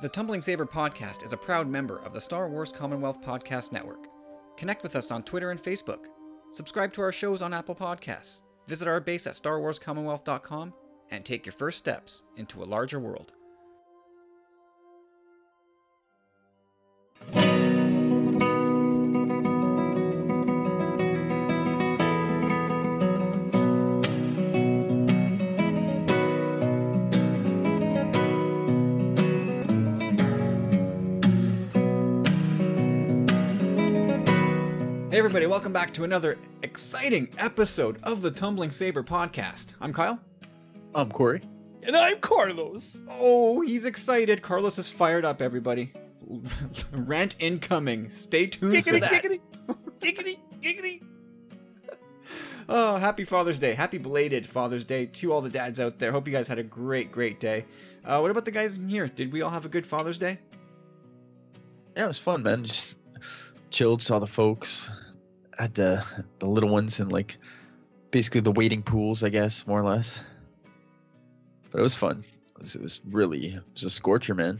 The Tumbling Saber podcast is a proud member of the Star Wars Commonwealth Podcast Network. Connect with us on Twitter and Facebook. Subscribe to our shows on Apple Podcasts. Visit our base at starwarscommonwealth.com and take your first steps into a larger world. Everybody, welcome back to another exciting episode of the Tumbling Saber podcast. I'm Kyle. I'm Corey. And I'm Carlos. Oh, he's excited. Carlos is fired up, everybody. Rant incoming. Stay tuned for that. giggity, giggity, giggity. Oh, happy Father's Day. Happy belated Father's Day to all the dads out there. Hope you guys had a great, great day. Uh, what about the guys in here? Did we all have a good Father's Day? Yeah, it was fun, man. Just chilled, saw the folks, had the the little ones in like basically the waiting pools, I guess, more or less. But it was fun. It was, it was really it was a scorcher, man.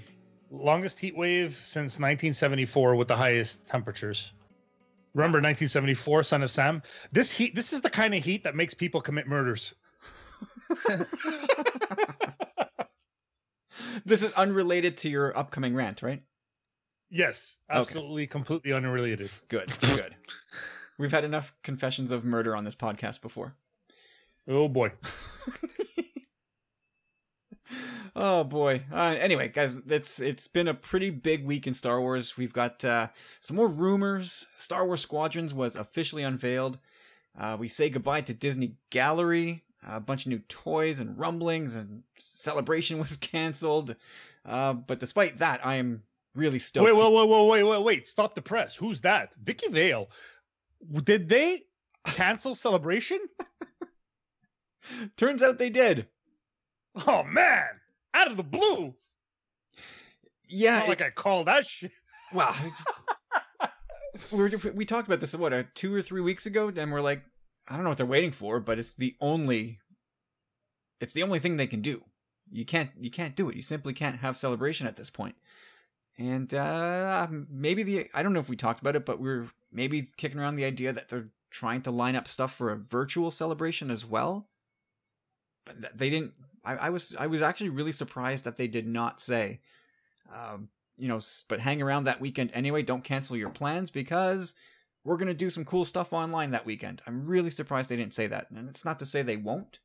Longest heat wave since 1974 with the highest temperatures. Remember 1974, Son of Sam? This heat, this is the kind of heat that makes people commit murders. This is unrelated to your upcoming rant, right? Yes, Okay. absolutely, completely unrelated. Good, good. We've had enough confessions of murder on this podcast before. Oh boy. Oh boy. Uh, anyway, guys, it's it's been a pretty big week in Star Wars. We've got uh, some more rumors. Star Wars Squadrons was officially unveiled. Uh, we say goodbye to Disney Gallery. A bunch of new toys and rumblings, and Celebration was canceled. Uh, but despite that, I am really stoked. Wait, wait, wait, wait, wait, wait, wait. Stop the press. Who's that? Vicki Vale. Did they cancel celebration? Turns out they did. Oh man, out of the blue. Yeah. Not like I call that shit. Well, we were, we talked about this what uh, two or three weeks ago, and we're like, I don't know what they're waiting for, but it's the only, it's the only thing they can do. You can't you can't do it. You simply can't have celebration at this point. And uh, maybe the I don't know if we talked about it, but we are maybe kicking around the idea that they're trying to line up stuff for a virtual celebration as well. But they didn't. I, I was I was actually really surprised that they did not say um, you know, but hang around that weekend anyway. Don't cancel your plans because we're going to do some cool stuff online that weekend. I'm really surprised they didn't say that. And it's not to say they won't.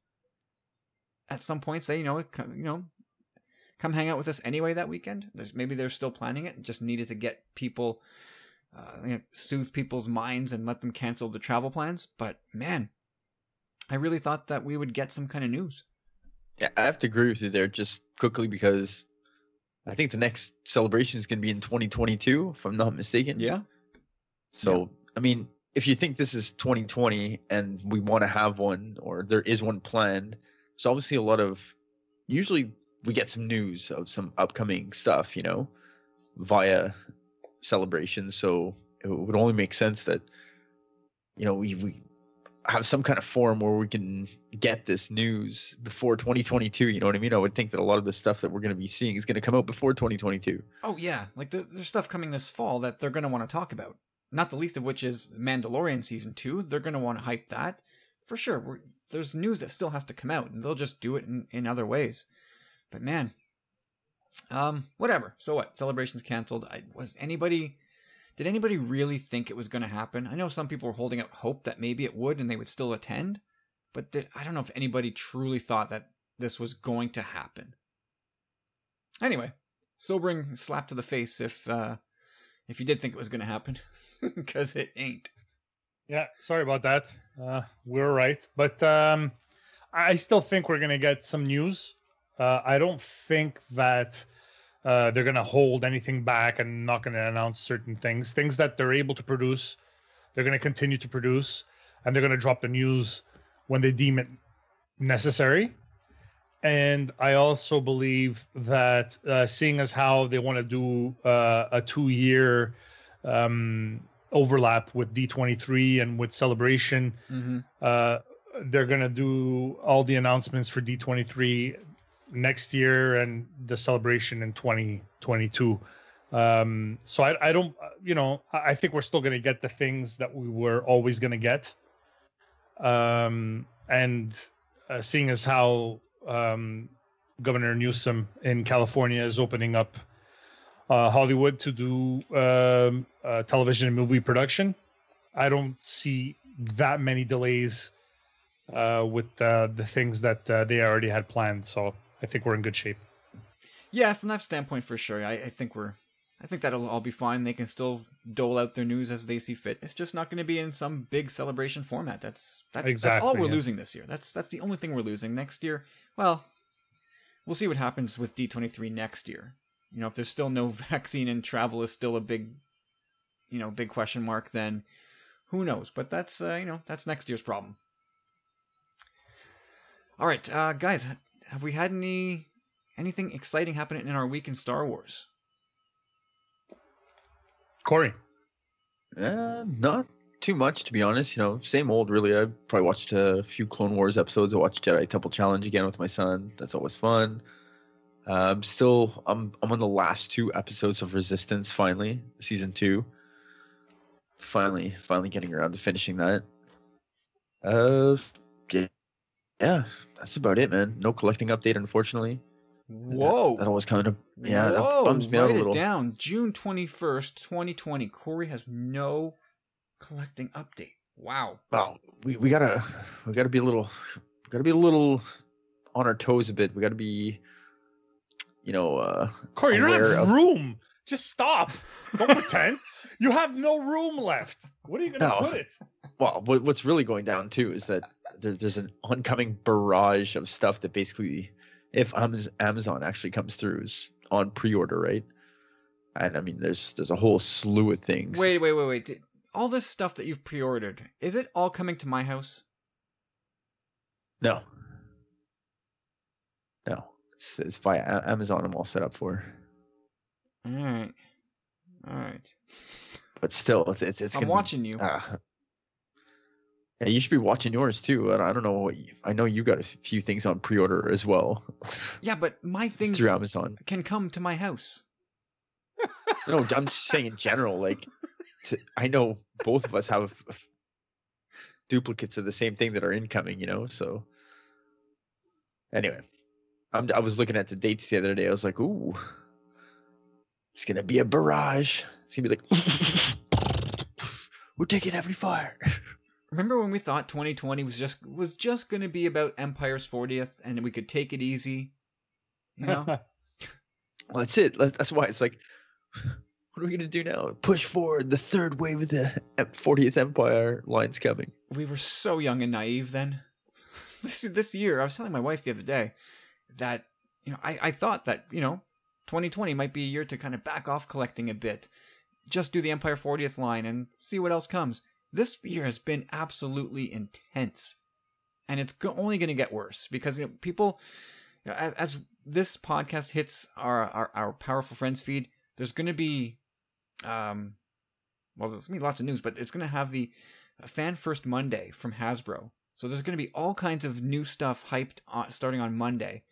At some point, say, you know, you know, come hang out with us anyway that weekend. There's maybe they're still planning it just needed to get people, uh, you know, soothe people's minds and let them cancel the travel plans. But man, I really thought that we would get some kind of news. Yeah, I have to agree with you there just quickly because I think the next celebration is going to be in 2022, if I'm not mistaken. Yeah. So, I mean, if you think this is 2020 and we want to have one or there is one planned, there's obviously a lot of usually we get some news of some upcoming stuff, you know, via celebrations. So it would only make sense that, you know, we, we have some kind of forum where we can get this news before 2022. You know what I mean? I would think that a lot of the stuff that we're going to be seeing is going to come out before 2022. Oh yeah, like there's, there's stuff coming this fall that they're going to want to talk about. Not the least of which is Mandalorian season two. They're going to want to hype that for sure. We're, there's news that still has to come out, and they'll just do it in, in other ways. But man, um, whatever. So what? Celebrations canceled. I, was anybody? Did anybody really think it was going to happen? I know some people were holding out hope that maybe it would, and they would still attend. But did, I don't know if anybody truly thought that this was going to happen. Anyway, sobering slap to the face if uh if you did think it was going to happen because it ain't Yeah, sorry about that. Uh, we're right, but um, I still think we're gonna get some news. Uh, I don't think that uh, they're gonna hold anything back and not gonna announce certain things. Things that they're able to produce, they're gonna continue to produce, and they're gonna drop the news when they deem it necessary. And I also believe that uh, seeing as how they want to do uh, a two-year um, overlap with D23 and with Celebration. mm-hmm. Uh, they're gonna do all the announcements for D23 next year and the celebration in 2022. Um, so I, I don't, you know, I think we're still going to get the things that we were always going to get. Um, and uh, seeing as how um, Governor Newsom in California is opening up uh, Hollywood to do um, uh, television and movie production, I don't see that many delays uh, with uh, the things that uh, they already had planned. So I think we're in good shape. Yeah, from that standpoint, for sure. I, I think we're. I think that'll all be fine. They can still dole out their news as they see fit. It's just not going to be in some big celebration format. That's that's, Exactly, that's all we're yeah. losing this year. That's that's the only thing we're losing next year. Well, we'll see what happens with D23 next year. You know, if there's still no vaccine and travel is still a big, you know, big question mark, then who knows? But that's uh, you know that's next year's problem. All right, uh, guys, have we had any anything exciting happening in our week in Star Wars? Corey, Uh, not too much, to be honest. You know, same old, really. I probably watched a few Clone Wars episodes. I watched Jedi Temple Challenge again with my son. That's always fun. Uh, I'm still, I'm, I'm on the last two episodes of Resistance. Finally, season two. Finally, finally getting around to finishing that. Uh, yeah, yeah, that's about it, man. No collecting update, unfortunately. Whoa! That always kind of, yeah, that Whoa! bums me Write out a little. it down. June twenty first, twenty twenty. Corey has no collecting update. Wow. well we, we gotta we gotta be a little gotta be a little on our toes a bit we gotta be you know uh Corey, you don't aware have of- room. Just stop. Don't pretend. You have no room left. What are you going to No. put it? well what's really going down too is that there's an oncoming barrage of stuff that basically if amazon actually comes through is on pre-order right and i mean there's there's a whole slew of things Wait, wait, wait, wait. All this stuff that you've pre-ordered is it all coming to my house? no no it's, it's via amazon i'm all set up for All right. All right. but still it's it's, it's I'm be- watching you. Ah. yeah, you should be watching yours too. I don't- I don't know what you, I know you got a few things on pre-order as well Yeah, but my things through Amazon. can come to my house. No, I'm just saying in general. Like, t- I know both of us have duplicates of the same thing that are incoming. You know, so anyway, I'm, I was looking at the dates the other day. I was like, ooh, it's gonna be a barrage. It's gonna be like, we're taking every fire. Remember when we thought 2020 was just was just going to be about Empire's 40th and we could take it easy? You know? Well, that's it. That's that's why it's like, what are we gonna do now? Push forward. The third wave of the 40th Empire line's coming. we were so young and naive then. This this year, I was telling my wife the other day that you know I, I thought that you know 2020 might be a year to kind of back off collecting a bit, just do the Empire 40th line and see what else comes. This year has been absolutely intense, and it's only going to get worse because you know, people, you know, as as this podcast hits our our, our powerful friends feed, there's going to be, um, well, there's going to be lots of news, but it's going to have the Fan First Monday from Hasbro. So there's going to be all kinds of new stuff hyped on, starting on Monday.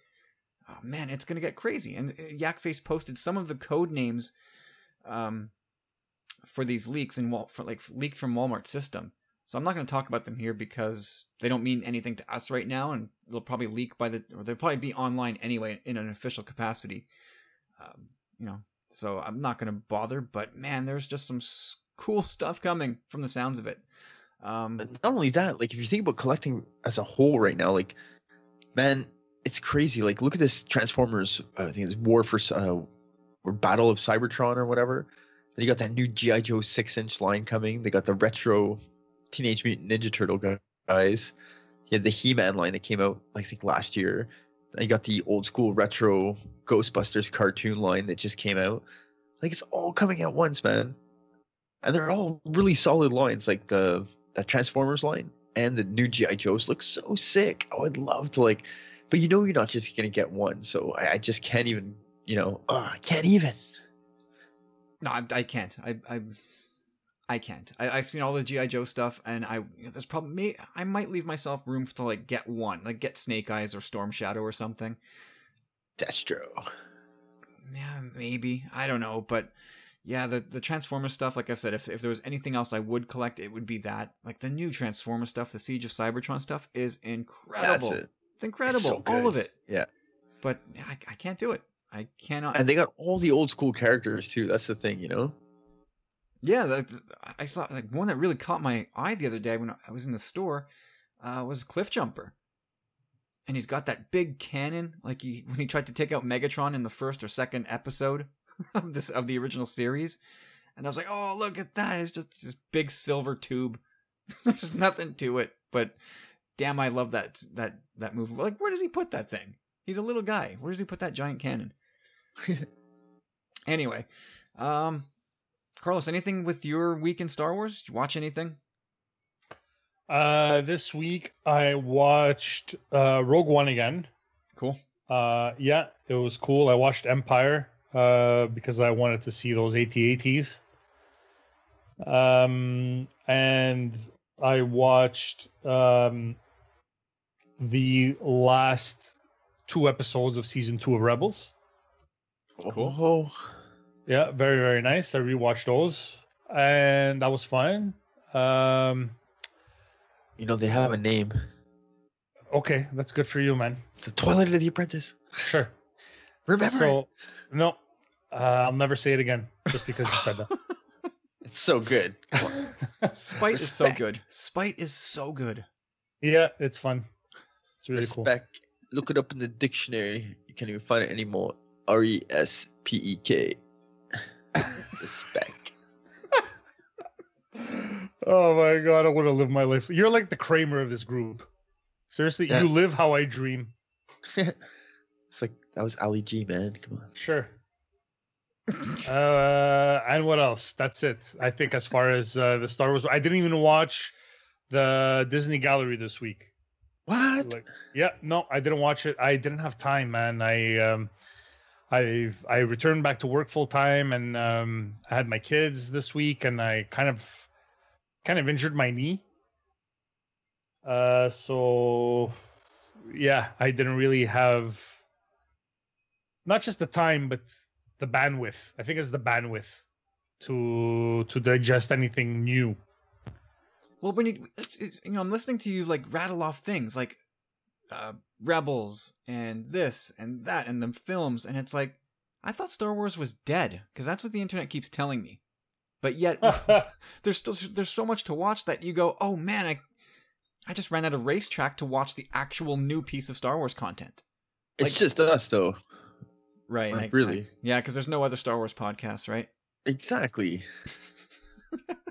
Oh, man, it's going to get crazy. And uh, Yakface posted some of the code names um, for these leaks in Wal- for like leaked from Walmart system. So I'm not going to talk about them here because they don't mean anything to us right now, and they'll probably leak by the or they'll probably be online anyway in an official capacity. Um, you know, so I'm not going to bother. But man, there's just some cool stuff coming from the sounds of it. Um, not only that, like if you think about collecting as a whole right now, like man, it's crazy. Like look at this Transformers. Uh, I think it's War for uh, or Battle of Cybertron or whatever. Then you got that new GI Joe six inch line coming. They got the retro Teenage Mutant Ninja Turtle guys. You had the He Man line that came out I think last year. Then you got the old school retro Ghostbusters cartoon line that just came out. Like it's all coming at once, man. And they're all really solid lines. Like the that Transformers line and the new GI Joes look so sick. I would love to like, but you know you're not just gonna get one, so I, I just can't even. You know, uh, I can't even. No, I, I can't. I, I, I can't. I, I've seen all the GI Joe stuff, and I you know, there's probably. I might leave myself room to like get one, like get Snake Eyes or Storm Shadow or something. Destro. Yeah, maybe. I don't know, but yeah, the the Transformer stuff, like I've said, if if there was anything else I would collect, it would be that. Like the new Transformer stuff, the Siege of Cybertron stuff is incredible. That's it. It's incredible, so all of it. Yeah. But I, I can't do it. I cannot. And they got all the old school characters too. That's the thing, you know. Yeah, the, the- I saw like one that really caught my eye the other day when I was in the store uh, was Cliff Jumper, and he's got that big cannon like he when he tried to take out Megatron in the first or second episode of this of the original series, and I was like, oh look at that! It's just this big silver tube. There's nothing to it, but damn, I love that that that move. Like, where does he put that thing? He's a little guy. Where does he put that giant cannon? Anyway, um, Carlos, anything with your week in Star Wars? Did you watch anything? Uh, this week I watched uh, Rogue One again. Cool. Uh, yeah, it was cool. I watched Empire uh, because I wanted to see those AT-ATs. Um, and I watched um, the last two episodes of season two of Rebels. Cool. Oh, Yeah, very very nice. I rewatched those, and that was fun. Um, you know they have a name. okay, that's good for you, man. The Toilet of the Apprentice. Sure. Remember? So, no, uh, I'll never say it again just because you said that. It's so good. Come on. Spite is so good. Spite is so good. yeah, it's fun. It's really cool. Respect. Look it up in the dictionary. You can't even find it anymore. R E S P E K. Respect. Oh my god, I want to live my life. You're like the Kramer of this group. Seriously, Yeah. you live how I dream. It's like that was Ali G, man. Come on. Sure. uh, and what else? That's it. I think as far as uh, the Star Wars, I didn't even watch the Disney Gallery this week. What? Like, yeah, no, I didn't watch it. I didn't have time, man. I um, I I returned back to work full time, and um, I had my kids this week, and I kind of kind of injured my knee. Uh, so yeah, I didn't really have not just the time, but the bandwidth. I think it's the bandwidth to to digest anything new. Well, when you, it's, it's, you know, I'm listening to you like rattle off things like uh, Rebels and this and that and the films, and it's like I thought Star Wars was dead because that's what the internet keeps telling me. But yet, there's still there's so much to watch that you go, oh man, I I just ran out of racetrack to watch the actual new piece of Star Wars content. It's just us, though. Right. Like, really? I- yeah, because there's no other Star Wars podcasts, right? Exactly.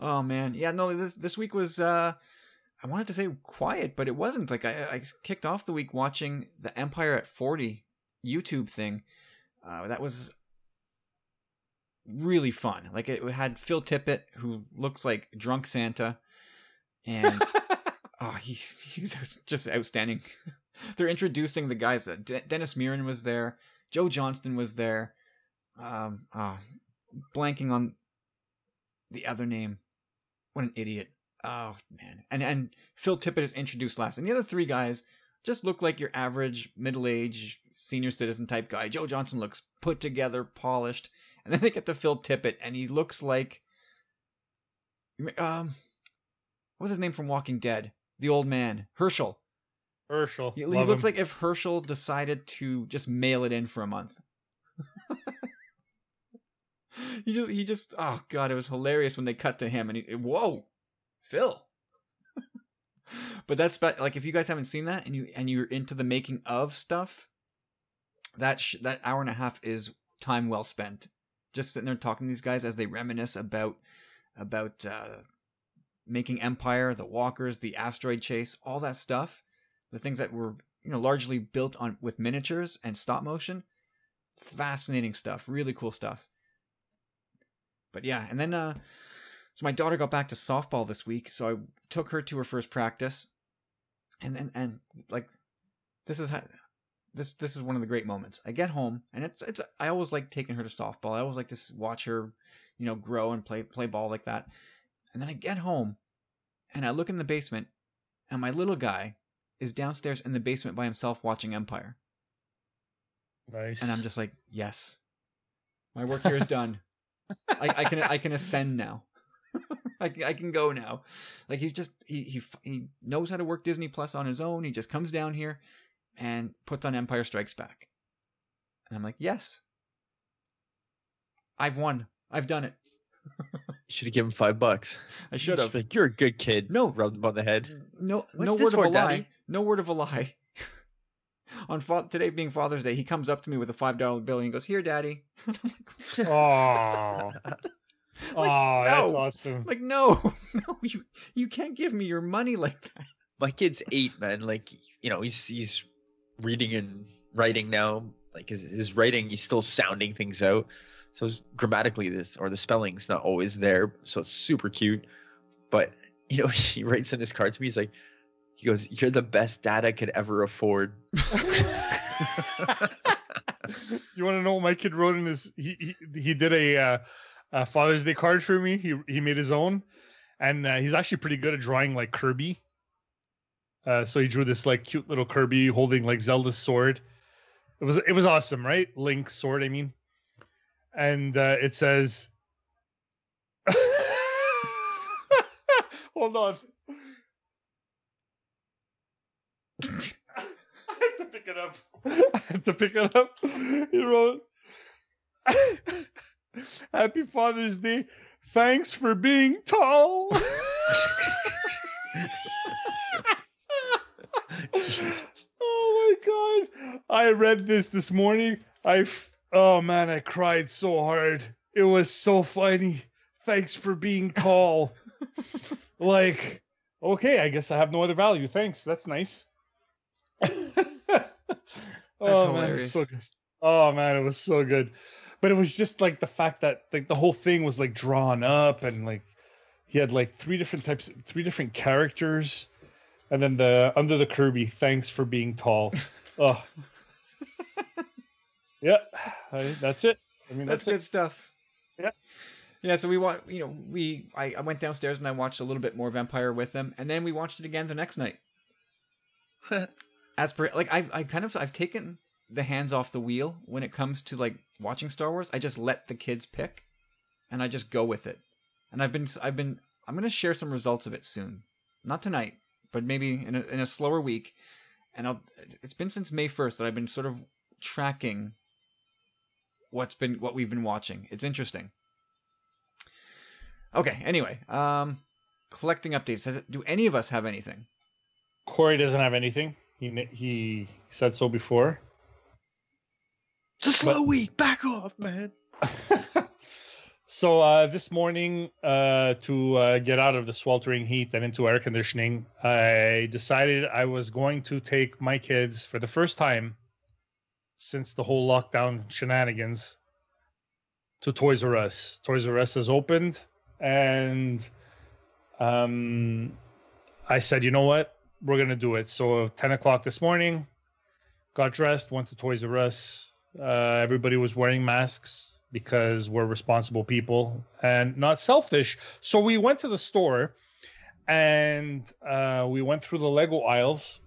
oh man, yeah. No, this this week was. uh I wanted to say quiet, but it wasn't. Like I, I kicked off the week watching the Empire at Forty YouTube thing. Uh, that was really fun. Like it had Phil Tippett, who looks like drunk Santa, and oh, he's he's just outstanding. They're introducing the guys. Uh, De- Dennis Muren was there. Joe Johnston was there. Um, ah, blanking on the other name. What an idiot! Oh man, and and Phil Tippett is introduced last, and the other three guys just look like your average middle-aged senior citizen type guy. Joe Johnston looks put together, polished, and then they get to Phil Tippett, and he looks like um, what's his name from Walking Dead? The old man, Hershel. Hershel. He, he looks him. like if Hershel decided to just mail it in for a month. he just he just oh god, it was hilarious when they cut to him and he whoa, Phil. but that's spe- like if you guys haven't seen that and you and you're into the making of stuff, that sh- that hour and a half is time well spent. Just sitting there talking to these guys as they reminisce about about uh, making Empire, the Walkers, the asteroid chase, all that stuff the things that were you know largely built on with miniatures and stop motion fascinating stuff really cool stuff but yeah and then uh so my daughter got back to softball this week so i took her to her first practice and and and like this is how this this is one of the great moments i get home and it's it's i always like taking her to softball i always like to watch her you know grow and play play ball like that and then i get home and i look in the basement and my little guy is downstairs in the basement by himself watching Empire. Nice. and I'm just like, yes, my work here is done. I, I can I can ascend now. I, can- I can go now. Like he's just he he he knows how to work Disney Plus on his own. He just comes down here and puts on Empire Strikes Back. And I'm like, yes, I've won. I've done it. Should have given him five bucks. I should have. be Like, You're a good kid. No. rubbed him on the head. No, What's no this word of for, a lie. No word of a lie. On fa- today being Father's Day, he comes up to me with a five dollar bill and he goes, "Here, Daddy." I'm like, Oh, oh, that's no. awesome. Like, no, no, you you can't give me your money like that. My kid's eight, man. Like you know, he's he's reading and writing now. Like his his writing, he's still sounding things out. So grammatically, this or the spelling's not always there. So it's super cute. But you know, he writes in his card to me. He's like, he goes, "You're the best dad I could ever afford." you want to know what my kid wrote in his? He he, he did a, uh, a Father's Day card for me. He he made his own, and uh, he's actually pretty good at drawing like Kirby. Uh, so he drew this like cute little Kirby holding like Zelda's sword. It was it was awesome, right? Link's sword, I mean. And uh, it says, "Hold on." I had to pick it up. I had to pick it up. He wrote, Happy Father's Day. Thanks for being tall. Oh my god. I read this this morning. I f- oh man, I cried so hard. It was so funny. Thanks for being tall. like, okay, I guess I have no other value. Thanks. That's nice. oh man, it was so good. Oh man, it was so good. But it was just like the fact that like the whole thing was like drawn up and like he had like three different types three different characters and then the under the Kirby, thanks for being tall. Oh. yeah, I, that's it. I mean, That's that's, good stuff. Yeah. Yeah, so we watched, you know, we I, I went downstairs and I watched a little bit more Vampire with them, and then we watched it again the next night. As per like I've I kind of I've taken the hands off the wheel when it comes to like watching Star Wars. I just let the kids pick, and I just go with it. And I've been I've been I'm gonna share some results of it soon, not tonight, but maybe in a, in a slower week. And I'll it's been since May first that I've been sort of tracking what's been what we've been watching. It's interesting. Okay. Anyway, um, collecting updates. Does it, do any of us have anything? Corey doesn't have anything. He he said so before. It's a slow week. Back off, man. so uh, this morning, uh, to uh, get out of the sweltering heat and into air conditioning, I decided I was going to take my kids for the first time since the whole lockdown shenanigans to Toys R Us. Toys R Us has opened, and um, I said, you know what, we're gonna do it. So 10 o'clock this morning, got dressed, went to Toys R Us. Uh, everybody was wearing masks because we're responsible people and not selfish. So we went to the store and uh, we went through the Lego aisles.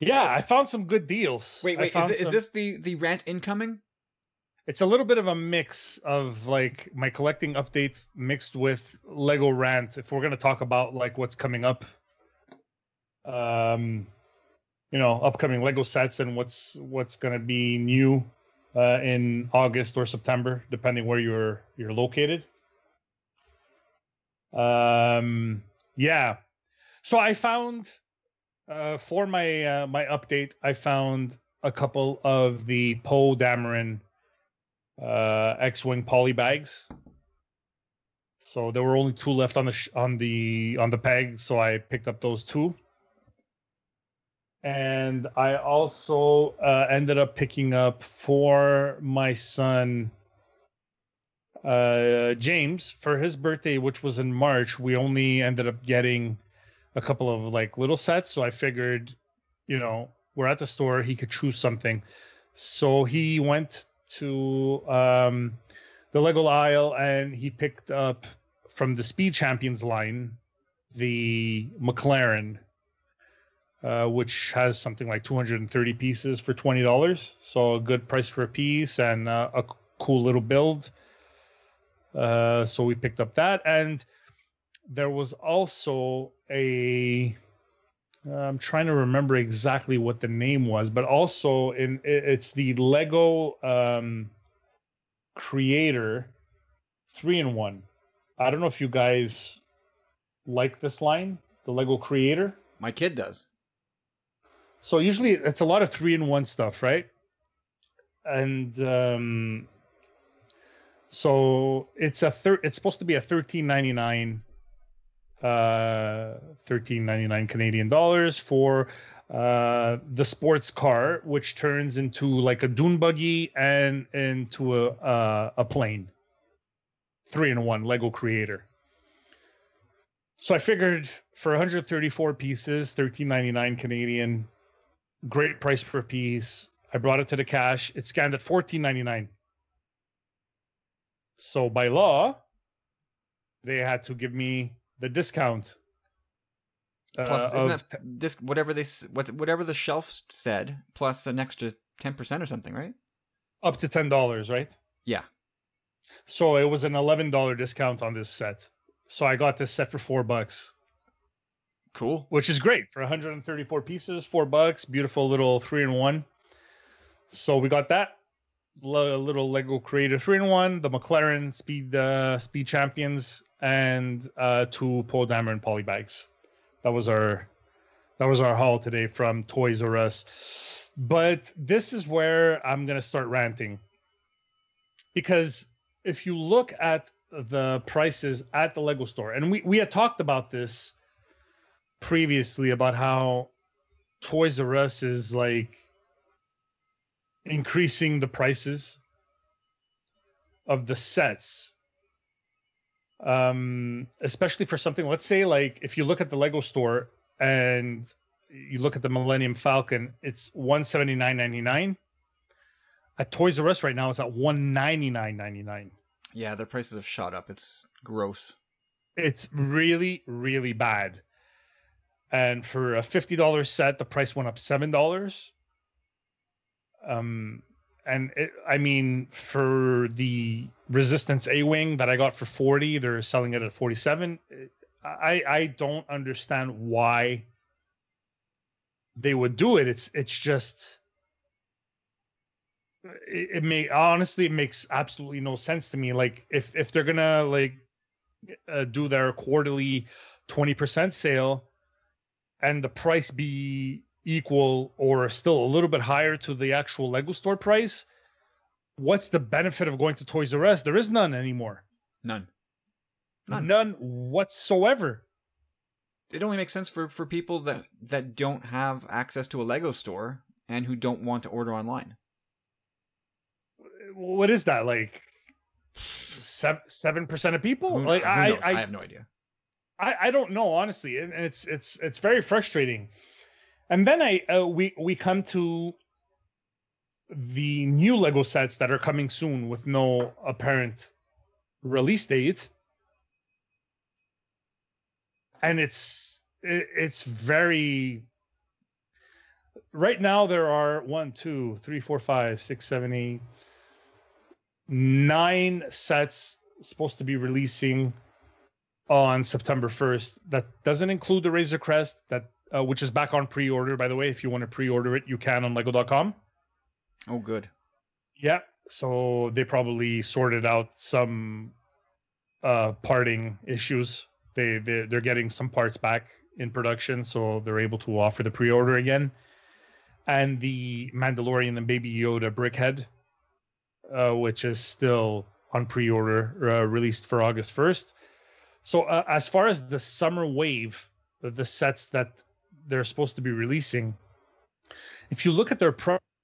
Yeah, I found some good deals. Wait, wait. Is, it- is some- this the the rant incoming? It's a little bit of a mix of like my collecting update mixed with Lego rant. If we're gonna talk about like what's coming up, um, you know, upcoming Lego sets and what's what's gonna be new uh, in August or September, depending where you're you're located. Um, yeah. So I found uh, for my uh, my update, I found a couple of the Poe Dameron uh, X-wing poly bags. So there were only two left on the sh- on the on the peg, so I picked up those two. And I also uh, ended up picking up for my son uh, James for his birthday, which was in March. We only ended up getting a couple of like little sets, so I figured, you know, we're at the store, he could choose something. So he went to um, the Lego aisle and he picked up from the Speed Champions line the McLaren uh, which has something like 230 pieces for $20. So a good price for a piece and uh, a cool little build. Uh, so we picked up that. And there was also a. I'm trying to remember exactly what the name was, but also in it's the Lego um, Creator three in one. I don't know if you guys like this line, the Lego Creator. My kid does. So usually it's a lot of three in one stuff, right? And um, so it's a thir- it's supposed to be a thirteen ninety nine uh 13.99 Canadian dollars for uh the sports car which turns into like a dune buggy and into a uh, a plane. 3 in 1 Lego creator. So I figured for 134 pieces 13.99 Canadian great price per piece. I brought it to the cash. It scanned at 14.99 so by law they had to give me the discount. Uh, plus, isn't of, that disc whatever they what whatever the shelf said plus an extra ten percent or something, right? Up to ten dollars, right? Yeah. So it was an eleven dollar discount on this set. So I got this set for four bucks. Cool. Which is great for 134 pieces, four bucks. Beautiful little three in one. So we got that little Lego Creator three in one, the McLaren Speed uh, Speed Champions, and uh, two Poe Dameron polybags. That was our that was our haul today from Toys R Us. But this is where I'm gonna start ranting because if you look at the prices at the Lego store, and we we had talked about this previously about how Toys R Us is like increasing the prices of the sets um especially for something let's say like if you look at the lego store and you look at the millennium falcon it's 179.99 at toys r us right now it's at 199.99 yeah their prices have shot up. It's gross. It's really really bad. And for a $50 set the price went up $7 um, and it, I mean, for the Resistance A Wing that I got for 40, they're selling it at 47. I, I don't understand why they would do it. It's it's just it, it may honestly it makes absolutely no sense to me. Like if if they're gonna like uh, do their quarterly 20% sale and the price be equal or still a little bit higher to the actual Lego store price, what's the benefit of going to Toys R Us? There is none anymore. None. None. None whatsoever. It only makes sense for, for people that, that don't have access to a Lego store and who don't want to order online. What is that like? Seven seven percent of people? Who, like who I, I, I have no idea. I, I don't know honestly, and it's it's it's very frustrating and then I uh, we we come to the new Lego sets that are coming soon with no apparent release date, and it's it's very. Right now, there are one, two, three, four, five, six, seven, eight, nine sets supposed to be releasing on September 1st. That doesn't include the Razor Crest. That uh, which is back on pre-order by the way. If you want to pre-order it you can on lego.com oh good. Yeah so they probably sorted out some uh parting issues. They they're, they're getting some parts back in production so they're able to offer the pre-order again. And the mandalorian and baby yoda brickhead uh, which is still on pre-order uh, released for august 1st so uh, as far as the summer wave the sets that they're supposed to be releasing, if you look at their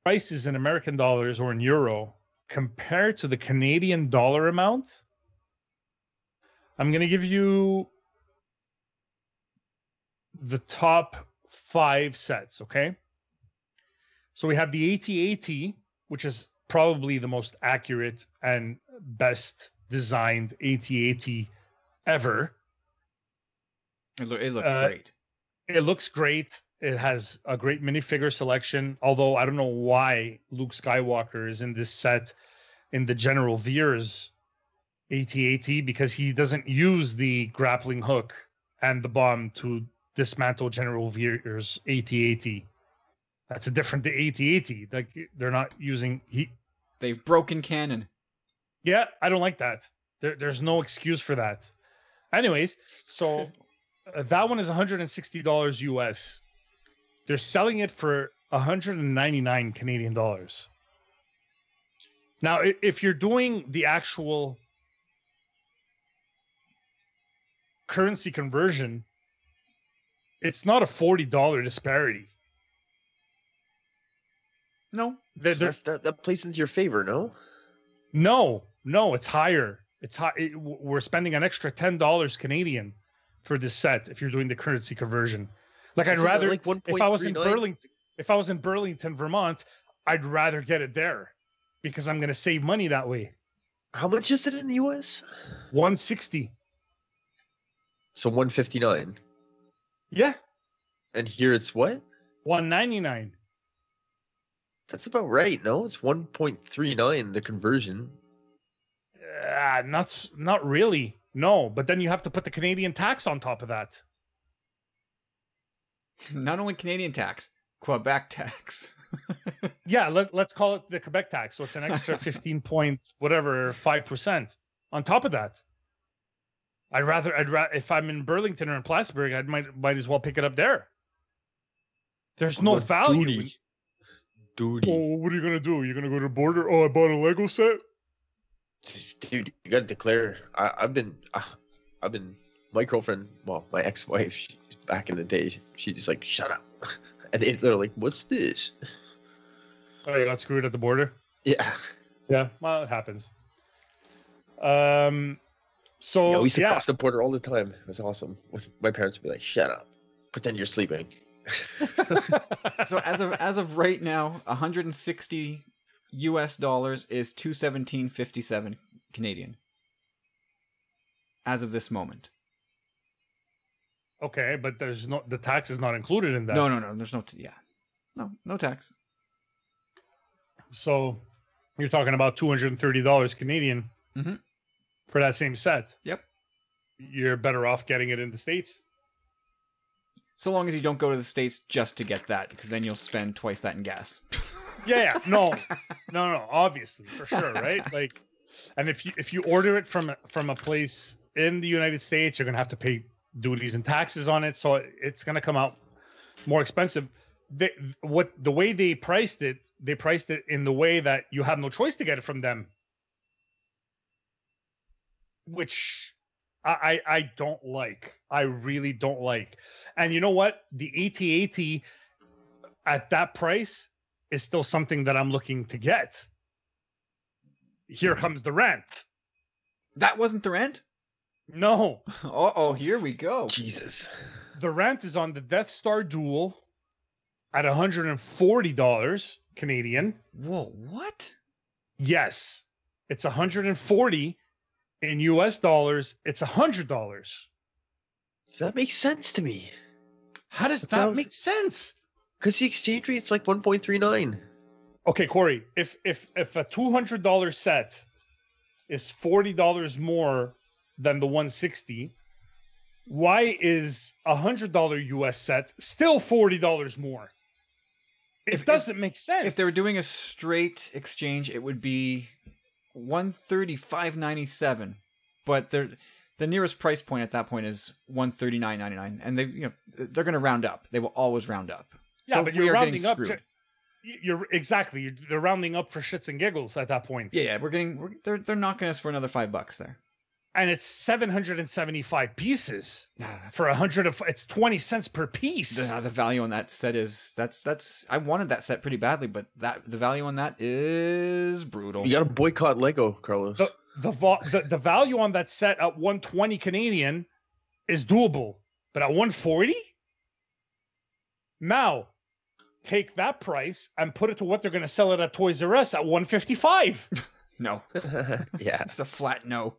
prices in American dollars or in euro compared to the Canadian dollar amount, I'm going to give you the top five sets, okay? So we have the AT-AT, which is probably the most accurate and best designed AT-AT ever. It, lo- it looks uh, great it looks great. It has a great minifigure selection. Although I don't know why Luke Skywalker is in this set in the General Veers AT-AT because he doesn't use the grappling hook and the bomb to dismantle General Veers AT-AT. That's a different AT-AT. Like they're not using he. They've broken canon. Yeah, I don't like that. There, there's no excuse for that. Anyways, so that one is 160 dollars US. They're selling it for 199 Canadian dollars. Now, if you're doing the actual currency conversion, it's not a $40 disparity. No, There- So there- that, that, that plays into your favor, no? no, no, it's higher. It's high. It, we're spending an extra ten dollars Canadian for this set if you're doing the currency conversion. Like I'd Isn't rather like if I was in 1.39? Burlington, if I was in Burlington, Vermont, I'd rather get it there because I'm going to save money that way. How much is it in the US? 160. So 159. Yeah, And here it's what? 199. That's about right, no? It's 1.39 the conversion. Uh, not not really. No, but then you have to put the Canadian tax on top of that. not only Canadian tax, Quebec tax. Yeah, let, let's call it the Quebec tax. So it's an extra 15 point whatever 5% on top of that. I'd rather I'd rather if I'm in Burlington or in Plattsburgh, I might might as well pick it up there. There's no But value. in- Duty. Duty. Oh, what are you gonna do? You're gonna go to the border? Oh, I bought a Lego set. Dude, you gotta declare. I, I've been, uh, I've been. My girlfriend, well, my ex-wife, she, back in the day, she just like shut up, and they, they're like, "What's this?" Oh, you got screwed at the border. Yeah, Yeah, well, it happens. Um, so yeah. We used to yeah, cross the border all the time. It was awesome. With- My parents would be like, "Shut up," pretend you're sleeping. so as of as of right now, 160 US dollars is 217.57 Canadian. As of this moment. okay, but there's no the tax is not included in that. No, no, no. There's no. T- yeah. No, no tax. So you're talking about two hundred and thirty dollars Canadian Mhm. for that same set. Yep. You're better off getting it in the states. So long as you don't go to the states just to get that, because then you'll spend twice that in gas. Yeah, yeah. No, no, no. Obviously, for sure, right? Like, and if you if you order it from from a place in the United States, you're gonna have to pay duties and taxes on it, so it's gonna come out more expensive. They, what the way they priced it, they priced it in the way that you have no choice to get it from them, which I I, don't like. I really don't like. And you know what? The AT-AT at that price is still something that I'm looking to get. Here comes the rent. That wasn't the rent? No, Uh oh, here we go. Jesus. the rent is on the Death Star Duel at $140 Canadian. Whoa, what? Yes, it's 140 in US dollars. It's $100. Does that make sense to me. How does That that sounds- make sense? Because the exchange rate's like 1.39. Okay, Corey, if if if a $200 set is $40 more than the 160, why is a $100 US set still $40 more? It If- if- doesn't make sense. If they were doing a straight exchange, it would be one thirty five ninety seven. But they're the nearest price point at that point is one thirty nine ninety nine, and they you know they're going to round up. They will always round up. Yeah, So but you're getting rounding up. screwed. You're exactly. You're, they're rounding up for shits and giggles at that point. Yeah, yeah, we're getting we're, they're they're knocking us for another five bucks there. and it's 775 pieces Nah, for a hundred of. It's 20 cents per piece. the, the value on that set is that's that's I wanted that set pretty badly, but that the value on that is brutal. You gotta boycott Lego, Carlos. the the, va- the the value on that set at 120 Canadian is doable, but at 140, now take that price and put it to what they're going to sell it at Toys R Us at 155. No, yeah. it's a flat no.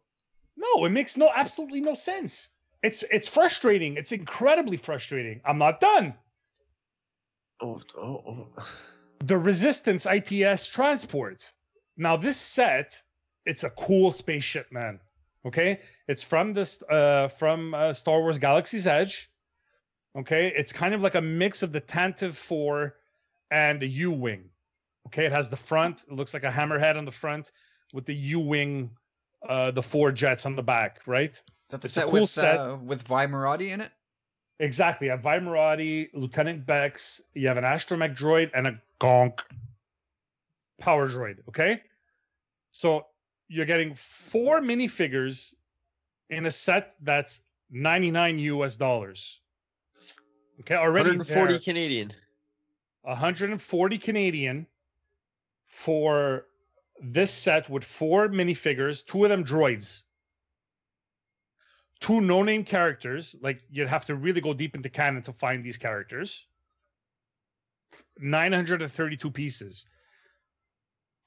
no, it makes no absolutely no sense. It's it's frustrating. It's incredibly frustrating. I'm not done. Oh, oh, oh. the Resistance ITS transport. Now this set, it's a cool spaceship, man. Okay, it's from this uh from uh, Star Wars Galaxy's Edge. Okay, it's kind of like a mix of the Tantive 4 and the U-wing. Okay, it has the front, it looks like a hammerhead on the front with the U-wing uh the four jets on the back, right? Is that the It's a set cool with set. Uh, with Vi Moradi in it? Exactly. You have Vi Moradi, Lieutenant Bex, you have an astromech droid, and a gonk power droid. Okay. So you're getting four minifigures in a set that's 99 US dollars. Okay. Already 140 there, Canadian. 140 Canadian for this set with four minifigures, two of them droids. Two no-name characters, like you'd have to really go deep into canon to find these characters. 932 pieces.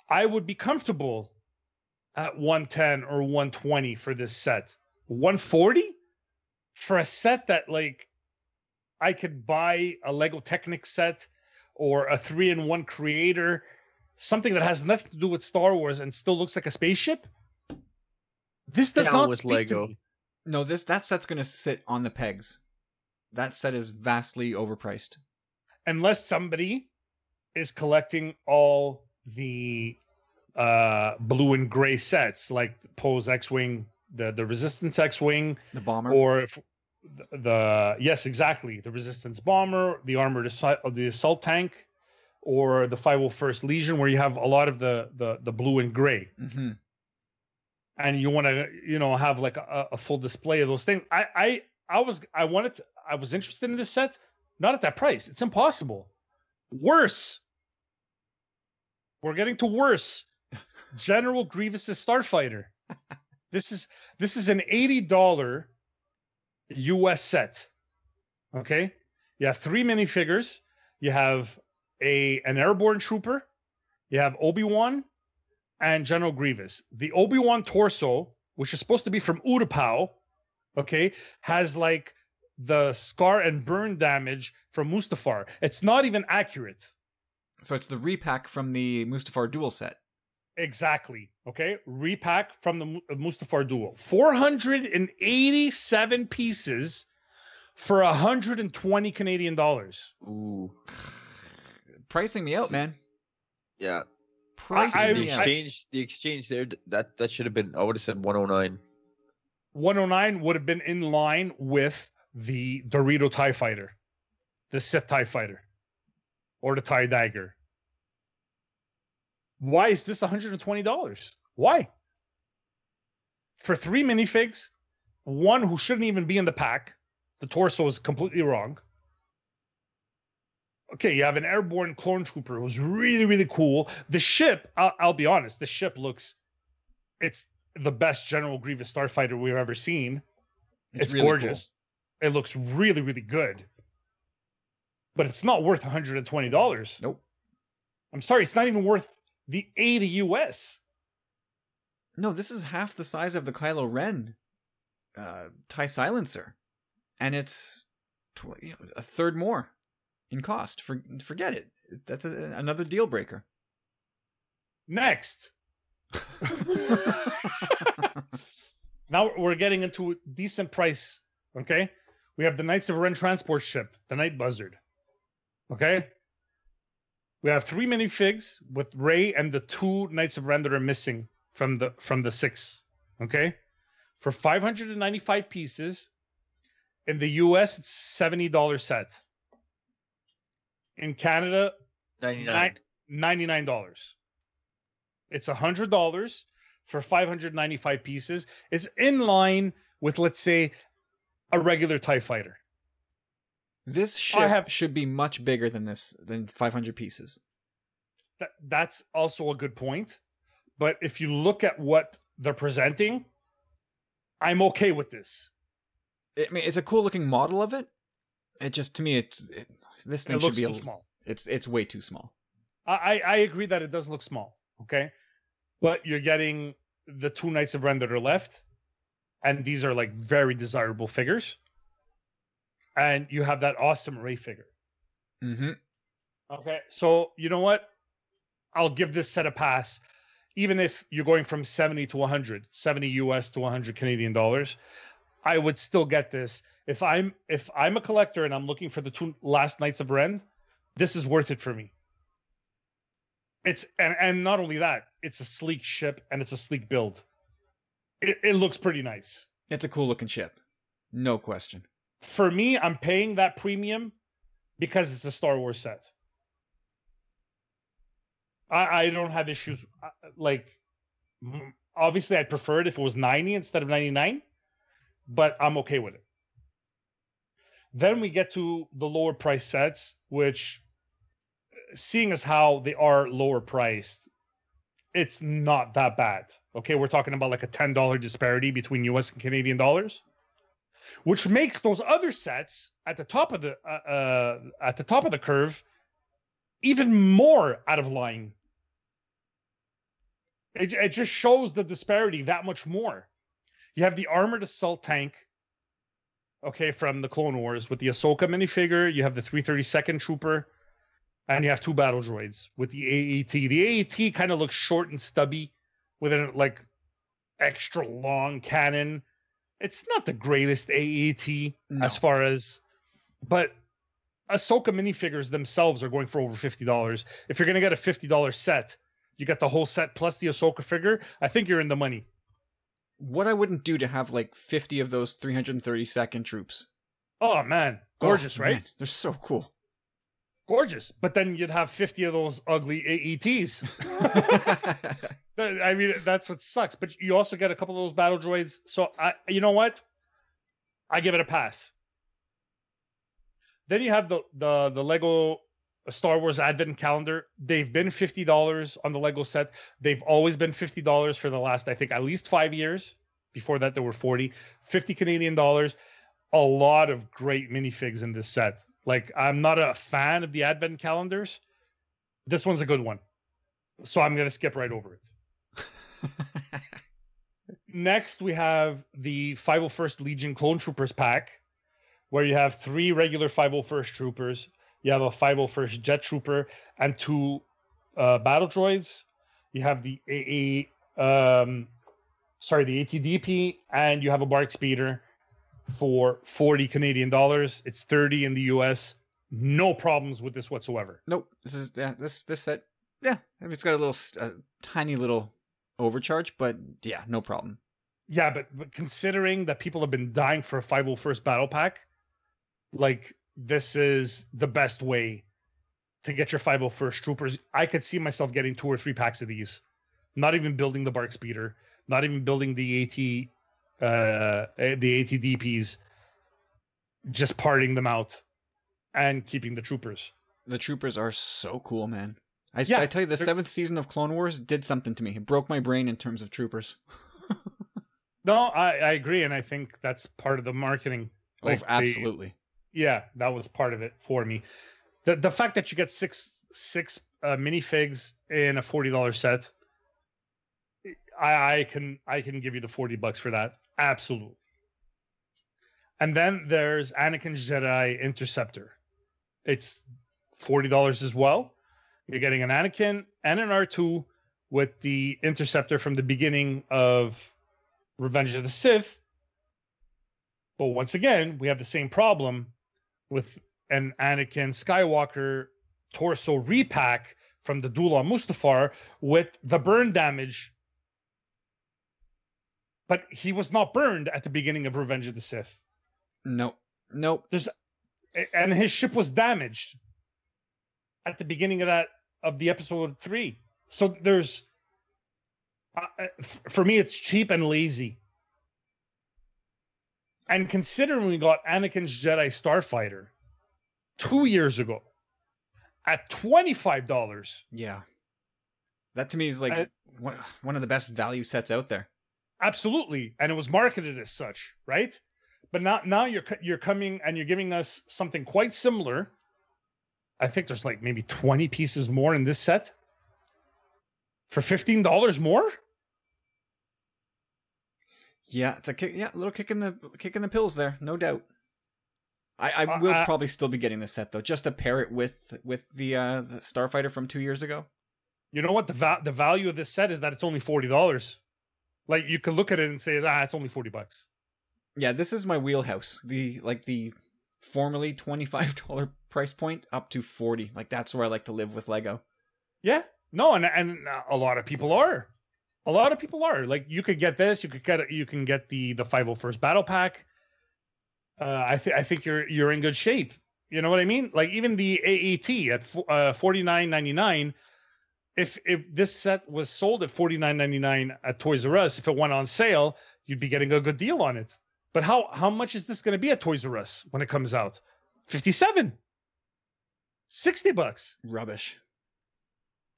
I would be comfortable at 110 or 120 for this set. 140 for a set that like I could buy a Lego Technic set or a three in one creator, something that has nothing to do with Star Wars and still looks like a spaceship. This does Down not with speak to Lego. me. No, this that set's gonna sit on the pegs. That set is vastly overpriced. unless somebody is collecting all the uh blue and gray sets like Poe's X-wing, the the Resistance X-wing, The bomber. or if the, the yes, exactly, the Resistance bomber, the armored assault, the assault tank, or the 501st Legion, where you have a lot of the the the blue and gray. hmm and you want to you know have like a, a full display of those things. I i i was i wanted to, i was interested in this set not at that price. It's impossible. Worse. We're getting to worse. General grievous's starfighter. This is this is an $80 us set okay you have three minifigures you have a an airborne trooper you have obi-wan and General Grievous. The Obi Wan torso, which is supposed to be from Utapau, okay, has like the scar and burn damage from Mustafar. It's not even accurate. So it's the repack from the Mustafar duel set. Exactly. Okay. Repack from the uh, Mustafar duel. 487 pieces for 120 Canadian dollars. Ooh. Pricing me out, man. Yeah. Pricing I- the me out. exchange, the exchange there, that that should have been. I would have said 109. 109 would have been in line with the Dorito TIE Fighter, the Sith TIE Fighter, or the TIE Dagger. Why is this $120? Why? For three minifigs, one who shouldn't even be in the pack, the torso is completely wrong. Okay, you have an airborne clone trooper who's really, really cool. The ship, I'll, I'll be honest, the ship looks, it's the best General Grievous starfighter we've ever seen. It's, really cool. gorgeous. It looks really, really good. But it's not worth $120. Nope. I'm sorry, it's not even worth the 80 US. No, this is half the size of the Kylo Ren uh, TIE silencer, and it's tw- you know, a third more in cost. For forget it. That's a, another deal breaker. Next. now we're getting into decent price. Okay. We have the Knights of Ren transport ship, the Night Buzzard. Okay. We have three minifigs with Rey and the two Knights of Ren that are missing from the from the six. Okay. For 595 pieces. In the US, it's $70 set. In Canada, ninety nine. $99. It's $100 for 595 pieces. It's in line with, let's say, a regular TIE fighter. This oh, ship have- should be much bigger than this than 500 pieces. That, that's also a good point. But if you look at what they're presenting, I'm okay with this. I mean, it's a cool looking model of it. It just to me, it's it, this thing It should be too a, small. It's it's way too small. I, I I agree that it does look small. Okay. But you're getting the two Knights of Ren that are left. And these are like very desirable figures. And you have that awesome Rey figure. Mm-hmm. Okay, so you know what? I'll give this set a pass, even if you're going from 70 to 100, 70 US to 100 Canadian dollars. I would still get this if I'm if I'm a collector and I'm looking for the two last Knights of Ren. This is worth it for me. It's and and not only that, it's a sleek ship and it's a sleek build. It, it looks pretty nice. It's a cool looking ship, no question. For me, I'm paying that premium because it's a Star Wars set. I, I don't have issues. uh, Like, obviously, I'd prefer it if it was 90 instead of 99, but I'm okay with it. Then we get to the lower price sets, which, seeing as how they are lower priced, it's not that bad. Okay, we're talking about like a $10 disparity between US and Canadian dollars which makes those other sets at the top of the uh, uh, at the top of the curve even more out of line. It, it just shows the disparity that much more. You have the armored assault tank, okay, from the Clone Wars with the Ahsoka minifigure. You have the 332nd Trooper, and you have two battle droids with the AAT. The AAT kind of looks short and stubby with an like extra long cannon it's not the greatest AAT No. as far as, but Ahsoka minifigures themselves are going for over fifty dollars. If you're gonna get a fifty dollar set, you get the whole set plus the Ahsoka figure. I think you're in the money. What I wouldn't do to have like 50 of those 332nd troops. Oh man, gorgeous, Oh, right? man, they're so cool. Gorgeous. But then you'd have fifty of those ugly AATs. I mean, that's what sucks. But you also get a couple of those battle droids. So I, you know what? I give it a pass. Then you have the the the Lego Star Wars Advent calendar. They've been fifty dollars on the Lego set. They've always been fifty dollars for the last, I think, at least five years. Before that, there were 40, 50 Canadian dollars. A lot of great minifigs in this set. Like, I'm not a fan of the Advent calendars. This one's a good one. So I'm gonna skip right over it. Next, we have the 501st Legion Clone Troopers pack, where you have three regular 501st Troopers, you have a 501st Jet Trooper, and two uh, battle droids. You have the AA, um, sorry, the ATDP, and you have a BARC Speeder for 40 Canadian dollars. It's 30 in the US. No problems with this whatsoever. nope. This is yeah. This this set. Yeah, I mean, it's got a little a tiny little overcharge, but yeah, no problem. Yeah, but, but considering that people have been dying for a 501st battle pack, like this is the best way to get your 501st troopers. I could see myself getting two or three packs of these. Not even building the BARC speeder, not even building the AT uh the ATDPs, just parting them out and keeping the troopers. The troopers are so cool, man. I, Yeah, I tell you, the seventh season of Clone Wars did something to me. It broke my brain in terms of troopers. No, I, I agree, and I think that's part of the marketing. Like, oh, they- absolutely. yeah, that was part of it for me. The the fact that you get six six uh, minifigs in a forty dollar set, I I can I can give you the forty bucks for that. Absolutely. And then there's Anakin's Jedi Interceptor. It's forty dollars as well. You're getting an Anakin and an R two with the Interceptor from the beginning of Revenge of the Sith. But once again, we have the same problem with an Anakin Skywalker torso repack from the Duel on Mustafar with the burn damage. But he was not burned at the beginning of Revenge of the Sith. Nope. Nope. There's and his ship was damaged at the beginning of that of the episode 3. So there's uh, uh, for me it's cheap and lazy. And considering we got Anakin's Jedi Starfighter 2 years ago at $25 Yeah. That to me is like I- one, one of the best value sets out there. Absolutely and it was marketed as such right but now now you're you're coming and you're giving us something quite similar i think there's like maybe 20 pieces more in this set for $15 more Yeah, it's a kick. Yeah, a little kick in the kick in the pills there, no doubt. I, I Uh, will uh, probably still be getting this set though, just to pair it with with the uh the Starfighter from two years ago. You know what? The va- the value of this set is that it's only forty dollars. Like you could look at it and say, ah, it's only forty bucks. Yeah, this is my wheelhouse. The like the formerly twenty five dollar price point up to forty. Like that's where I like to live with Lego. Yeah. No, and and a lot of people are. A lot of people are. Like you could get this, you could get you can get the the 501st battle pack. Uh I think I think you're you're in good shape. You know what I mean? Like even the AAT at uh 49.99 if if this set was sold at 49.99 at Toys R Us, if it went on sale, you'd be getting a good deal on it. But how how much is this going to be at Toys R Us when it comes out? 57. 60 bucks. Rubbish.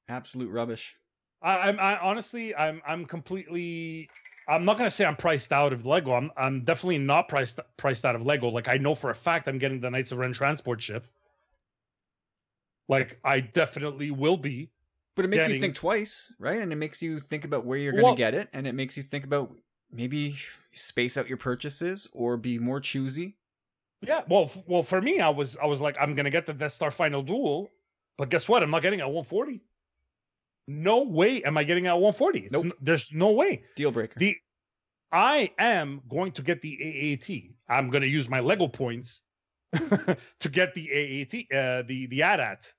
Absolute rubbish. I, I'm I honestly I'm I'm completely I'm not gonna say I'm priced out of Lego. I'm I'm definitely not priced priced out of Lego. Like I know for a fact I'm getting the Knights of Ren transport ship. Like I definitely will be. But it makes you think twice, right? And it makes you think about where you're going to Well- get it, and it makes you think about maybe space out your purchases or be more choosy. Yeah. Well, f- well for me, I was I was like I'm gonna get the Death Star Final Duel, but guess what? I'm not getting it at 140. No way am I getting it at 140. It's Nope. n- there's no way. Deal breaker. The I am going to get the AAT. I'm going to use my Lego points to get the AAT, uh, the the AT-AT.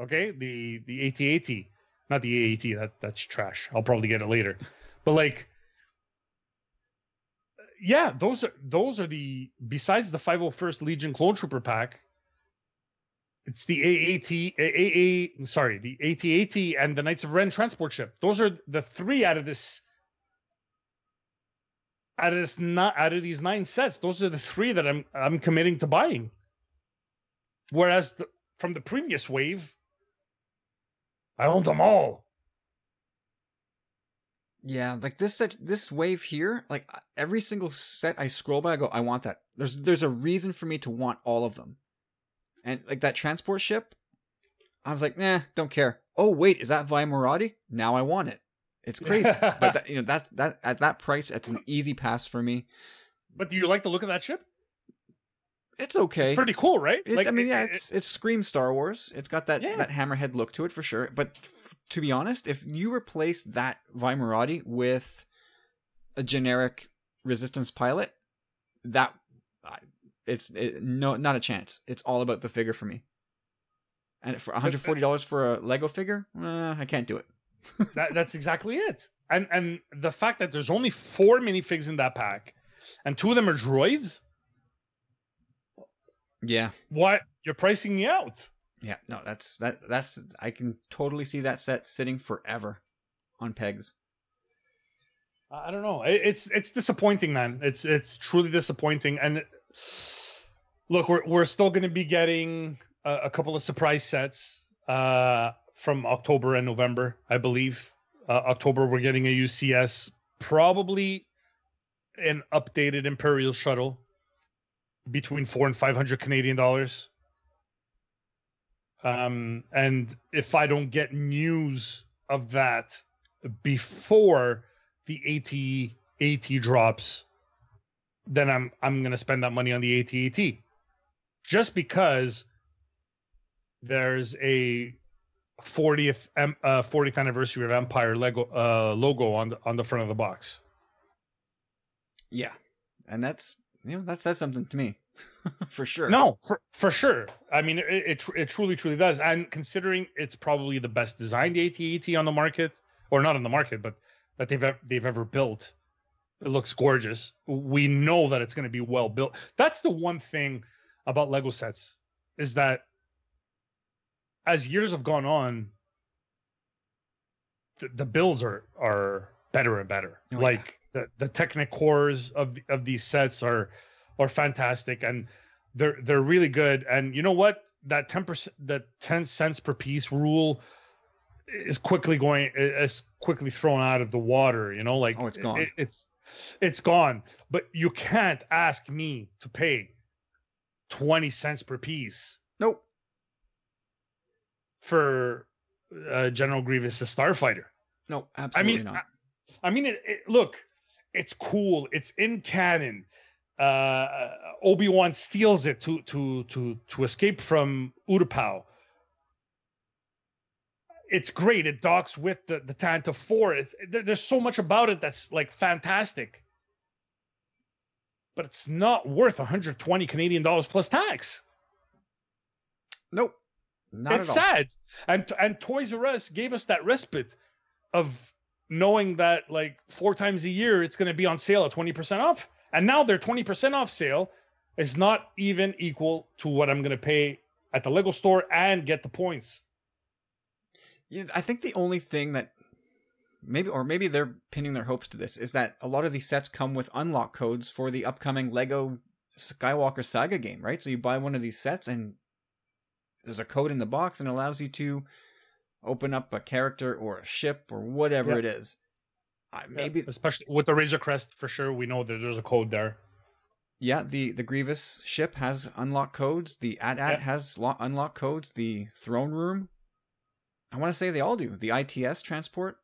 Okay, the the AT-AT, not the AAT. That that's trash. I'll probably get it later. But like, yeah, those are those are the besides the 501st Legion Clone Trooper pack. It's the AAT, AA, sorry, the AT-AT and the Knights of Ren transport ship. Those are the three out of this out of this not out of these nine sets, those are the three that I'm I'm committing to buying. Whereas the, from the previous wave, I owned them all. Yeah, like this set, this wave here, like every single set I scroll by, I go, I want that. There's there's a reason for me to want all of them, and like that transport ship, I was like, nah, don't care. Oh wait, is that Vi Moradi? Now I want it. It's crazy, but that, you know that that at that price, it's an easy pass for me. But do you like the look of that ship? It's okay. It's pretty cool, right? It, I mean, yeah, it- it's it's Scream Star Wars. It's got that Yeah. that hammerhead look to it for sure. But f- to be honest, if you replace that Vi Moradi with a generic Resistance pilot, that it's it, no not a chance. It's all about the figure for me. And for one hundred forty dollars for a Lego figure, uh, I can't do it. that, that's exactly it. And and the fact that there's only four minifigs in that pack, and two of them are droids. Yeah, What you're pricing me out? yeah, no, that's that that's I can totally see that set sitting forever on pegs. I don't know. It- It's it's disappointing, man. It's it's truly disappointing. And look, we're we're still going to be getting a, a couple of surprise sets uh, from October and November, I believe. Uh, October, we're getting a UCS, probably an updated Imperial shuttle between four and five hundred Canadian dollars. Um, and if I don't get news of that before the AT AT drops, then I'm I'm gonna spend that money on the AT-AT. Just because there's a 40th em- uh, 40th anniversary of Empire Lego uh, logo on the on the front of the box. Yeah, and that's you know that says something to me for sure. No, for for sure. I mean, it, it it truly truly does. And considering it's probably the best designed AT-AT on the market, or not on the market, but that they've ever, they've ever built, it looks gorgeous. We know that it's going to be well built. That's the one thing about Lego sets is that as years have gone on, the, the builds are are better and better. Oh, yeah. The the technic cores of of these sets are are fantastic and they're they're really good. And you know what? That ten percent, that ten cents per piece rule is quickly going is quickly thrown out of the water. You know, like Oh, it's gone. it- it's it's gone. But you can't ask me to pay twenty cents per piece Nope. for uh, General Grievous' a Starfighter. No, absolutely I mean, not. I, I mean, it, it, look, it's cool. It's in canon. uh, Obi Wan steals it to to to to escape from Utapau. It's great. It docks with the the Tantive Four. It's, there, there's so much about it that's like fantastic, but it's not worth 120 Canadian dollars plus tax. Nope. Not it's sad. And and Toys R Us gave us that respite of knowing that like four times a year it's going to be on sale at 20% off. And now their 20% off sale is not even equal to what I'm going to pay at the Lego store and get the points. I think the only thing that maybe or maybe they're pinning their hopes to this is that a lot of these sets come with unlock codes for the upcoming Lego Skywalker Saga game, right? So you buy one of these sets and there's a code in the box and allows you to open up a character or a ship or whatever Yeah. it is. I, maybe Yeah, especially with the Razor Crest for sure we know that there's a code there. yeah, the the Grievous ship has unlock codes. The AT-AT Yeah. has lo- unlock codes. The throne room, I want to say they all do. The ITS transport.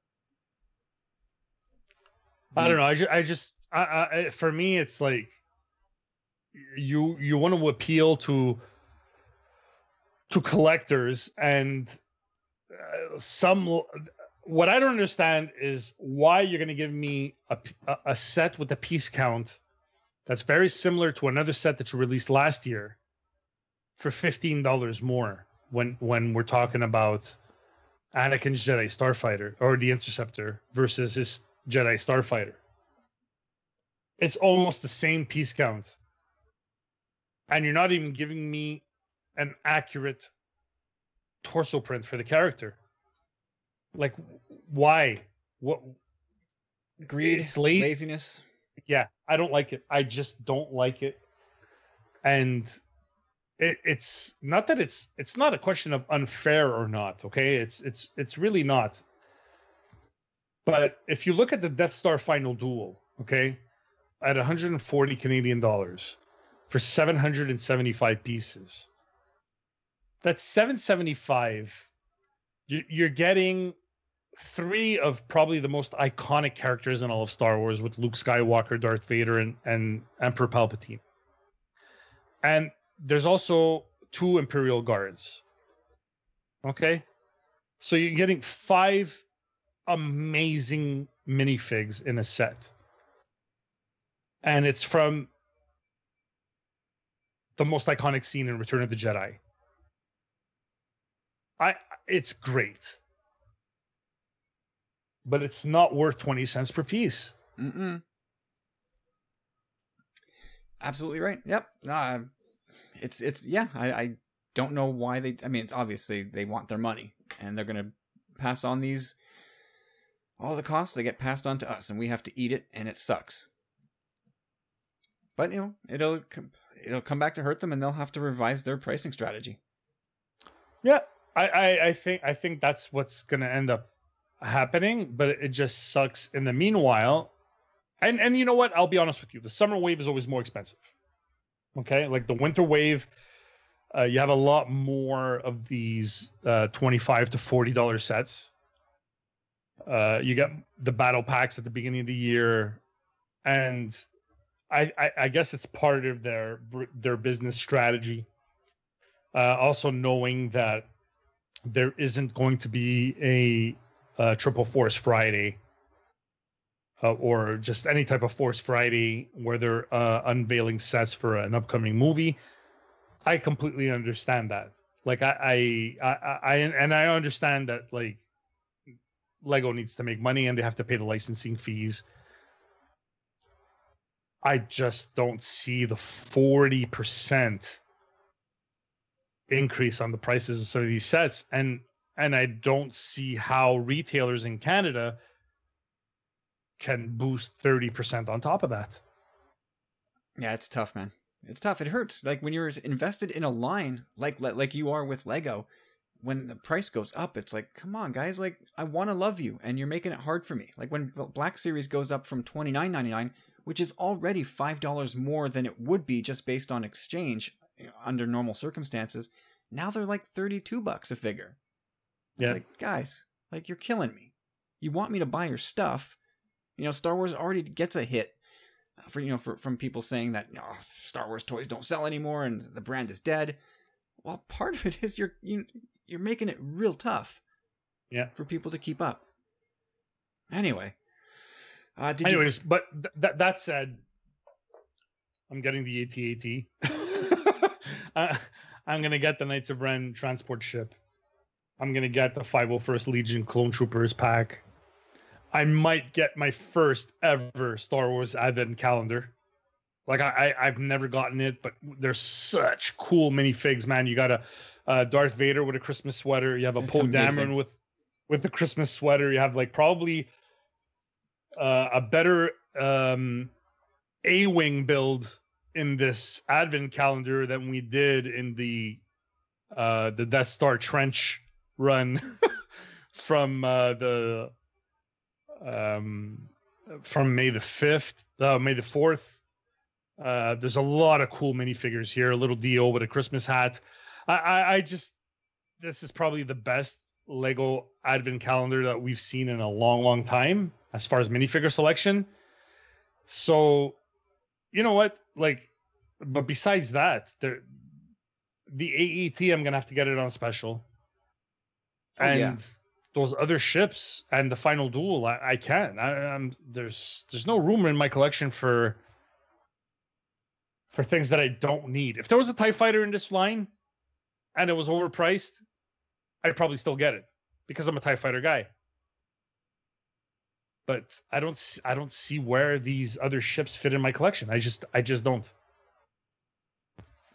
I don't know. I just, I just, I, I, for me, it's like you you want to appeal to to collectors, and some. What I don't understand is why you're going to give me a, a set with a piece count that's very similar to another set that you released last year for fifteen dollars more when when we're talking about Anakin's Jedi Starfighter or the Interceptor versus his Jedi Starfighter. It's almost the same piece count. And you're not even giving me an accurate torso print for the character. Like why? What greed, It's late. laziness. yeah, I don't like it. I just don't like it. And it, it's not that it's it's not a question of unfair or not, okay? It's it's it's really not. But if you look at the Death Star final duel, okay, at 140 Canadian dollars for 775 pieces, that's 775. You- You're getting three of probably the most iconic characters in all of Star Wars with Luke Skywalker, Darth Vader, and, and Emperor Palpatine. And there's also two Imperial Guards. Okay. So you're getting five amazing minifigs in a set. And it's from the most iconic scene in Return of the Jedi. I it's great. But it's not worth 20 cents per piece. Mm-mm. Absolutely right. Yep. Uh, it's it's yeah. I, I don't know why they. I mean, it's obviously they want their money, and they're gonna pass on these all the costs. They get passed on to us, and we have to eat it, and it sucks. But you know, it'll it'll come back to hurt them, and they'll have to revise their pricing strategy. Yeah, I, I, I think I think that's what's gonna end up happening, but it just sucks in the meanwhile. And and you know what? I'll be honest with you. The summer wave is always more expensive. Okay, like the winter wave, uh, you have a lot more of these uh, twenty-five to forty dollar sets. Uh, you get the battle packs at the beginning of the year, and I, I, I guess it's part of their their business strategy. Uh, also knowing that there isn't going to be a, uh triple force Friday uh, or just any type of force Friday where they're uh, unveiling sets for an upcoming movie. I completely understand that. Like I, I, I, I, and I understand that like Lego needs to make money and they have to pay the licensing fees. I just don't see the forty percent increase on the prices of some of these sets, and and I don't see how retailers in Canada can boost thirty percent on top of that. Yeah, it's tough, man. It's tough. It hurts. Like when you're invested in a line, like like you are with Lego, when the price goes up, it's like, come on, guys. Like I want to love you, and you're making it hard for me. Like when Black Series goes up from twenty nine ninety nine, which is already five dollars more than it would be just based on exchange you know, under normal circumstances. Now they're like thirty two bucks a figure. It's Yeah. like, guys, like you're killing me. You want me to buy your stuff. You know, Star Wars already gets a hit for you know for from people saying that oh, Star Wars toys don't sell anymore and the brand is dead. Well, part of it is you're you you're making it real tough. Yeah. For people to keep up. Anyway. Uh, did Anyways, you... but th- that that said, I'm getting the AT-AT. uh, I'm gonna get the Knights of Ren transport ship. I'm gonna get the 501st Legion Clone Troopers pack. I might get my first ever Star Wars Advent calendar. Like I, I have never gotten it, but there's such cool minifigs, man. You got a uh, Darth Vader with a Christmas sweater. You have a Poe Dameron with with the Christmas sweater. You have like probably uh, a better um, A wing build in this Advent calendar than we did in the uh, the Death Star trench run from uh, the um, from May the fifth, uh, May the fourth. Uh, there's a lot of cool minifigures here. A little deal with a Christmas hat. I, I, I just this is probably the best Lego Advent calendar that we've seen in a long, long time as far as minifigure selection. So, you know what? Like, but besides that, there, the AAT, I'm gonna have to get it on special. Oh, and yeah. those other ships and the final duel, I, I can't. I, I'm there's there's no room in my collection for for things that I don't need. If there was a TIE fighter in this line and it was overpriced, I'd probably still get it because I'm a TIE fighter guy. But I don't I don't see where these other ships fit in my collection. I just I just don't.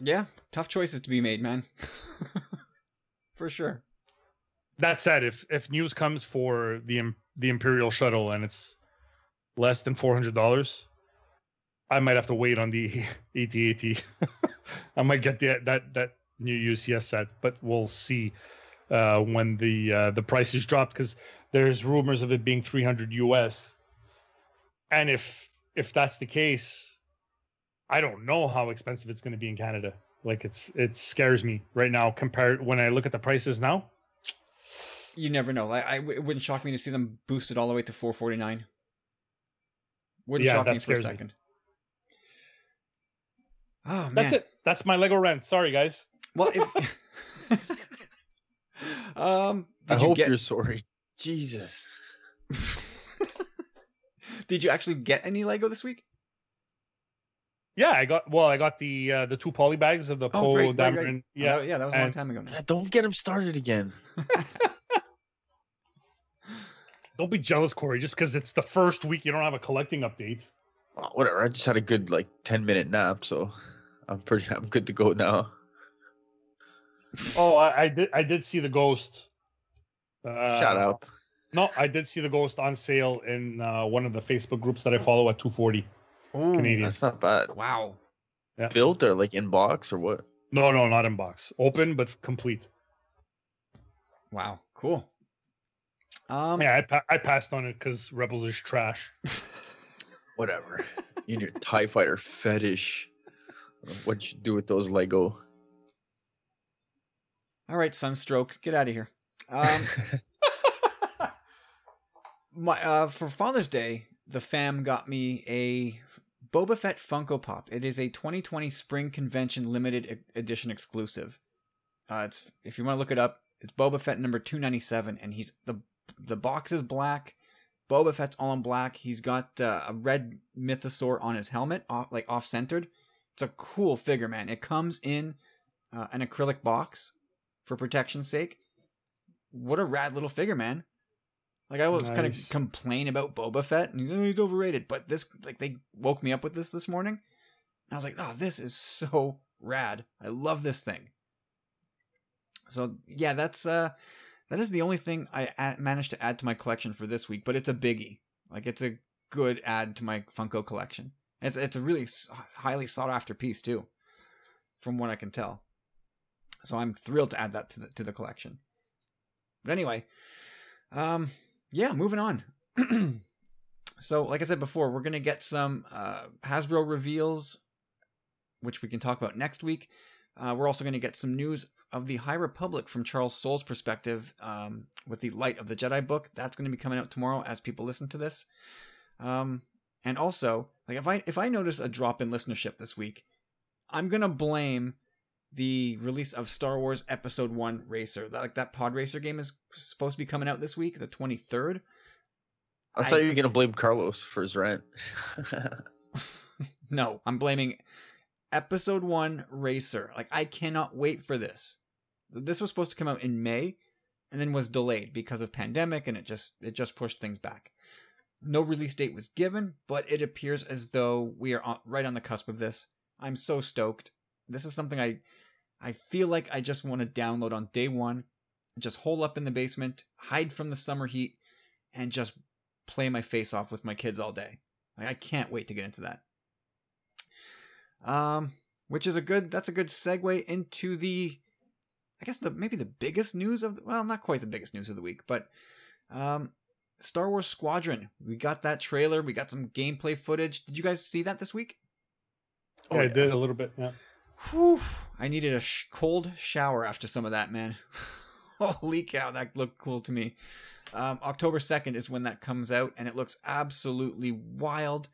Yeah, tough choices to be made, man. for sure. That said, if if news comes for the the Imperial shuttle and it's less than four hundred dollars, I might have to wait on the AT-AT. I might get the, that that new UCS set, but we'll see uh, when the uh, the prices dropped because there's rumors of it being 300 US. And if if that's the case, I don't know how expensive it's going to be in Canada. Like it's it scares me right now compared when I look at the prices now. You never know. Like, I it wouldn't shock me to see them boosted all the way to 449. Wouldn't Yeah, shock me for a scares me. second. Oh man. That's it. That's my Lego rant. Sorry, guys. Well, if um, I did you hope get you're sorry. Jesus. did you actually get any Lego this week? Yeah, I got well. I got the uh, the two poly bags of the Oh, Poe right, right, Dameron. right. Yeah, Oh, that- yeah, that was a long time ago. Now. Don't get him started again. don't be jealous, Corey. Just because it's the first week, you don't have a collecting update. Oh, whatever. I just had a good like ten minute nap, so I'm pretty. I'm good to go now. Oh, I, I did. I did see the ghost. Uh, Shut up. No, I did see the ghost on sale in uh, one of the Facebook groups that I follow at 240 Ooh, Canadian. That's not bad. Wow. Built or like in box or what? No, no, not in box. Open but complete. Wow. Cool. Um, Yeah, I, pa- I passed on it because Rebels is trash. Whatever. you and your Tie Fighter fetish. What'd you do with those Lego? All right, Sunstroke, get out of here. Um, my uh, for Father's Day, the fam got me a Boba Fett Funko Pop. It is a 2020 Spring Convention limited edition exclusive. Uh, it's if you want to look it up, it's Boba Fett number 297, and he's the the box is black. Boba Fett's all in black. He's got uh, a red mythosaur on his helmet, off, like off centered. It's a cool figure, man. It comes in uh, an acrylic box for protection's sake. What a rad little figure, man. Like I was kind of Nice. complain about Boba Fett and "Oh, he's overrated, but this like they woke me up with this this morning. And I was like, "Oh, this is so rad. I love this thing." So, yeah, that's uh that is the only thing I a- managed to add to my collection for this week, but it's a biggie. Like it's a good add to my Funko collection. It's it's a really s- highly sought after piece too, from what I can tell. So I'm thrilled to add that to the to the collection. But anyway, um, yeah, moving on. so, like I said before, we're gonna get some uh, Hasbro reveals, which we can talk about next week. Uh, we're also going to get some news of the High Republic from Charles Soule's perspective um, with the Light of the Jedi book. That's going to be coming out tomorrow as people listen to this. Um, and also, Like if I if I notice a drop in listenership this week, I'm gonna blame the release of Star Wars Episode One Racer. That like that Pod Racer game is supposed to be coming out this week, the 23rd. I thought you were gonna blame Carlos for his rent. no, I'm blaming Episode One Racer. Like I cannot wait for this. This was supposed to come out in May, and then was delayed because of pandemic, and it just it just pushed things back. No release date was given, but it appears as though we are on, right on the cusp of this. I'm so stoked. This is something I I feel like I just want to download on day one, just hole up in the basement, hide from the summer heat, and just play my face off with my kids all day. Like, I can't wait to get into that. Um, which is a good that's a good segue into the I guess the maybe the biggest news of the, well, not quite the biggest news of the week, but um Star Wars Squadron. We got that trailer, we got some gameplay footage. Did you guys see that this week? Oh, yeah, I did a little bit, yeah. Whew, I needed a sh- cold shower after some of that, man. Holy cow, that looked cool to me. Um, October 2nd is when that comes out, and it looks absolutely wild.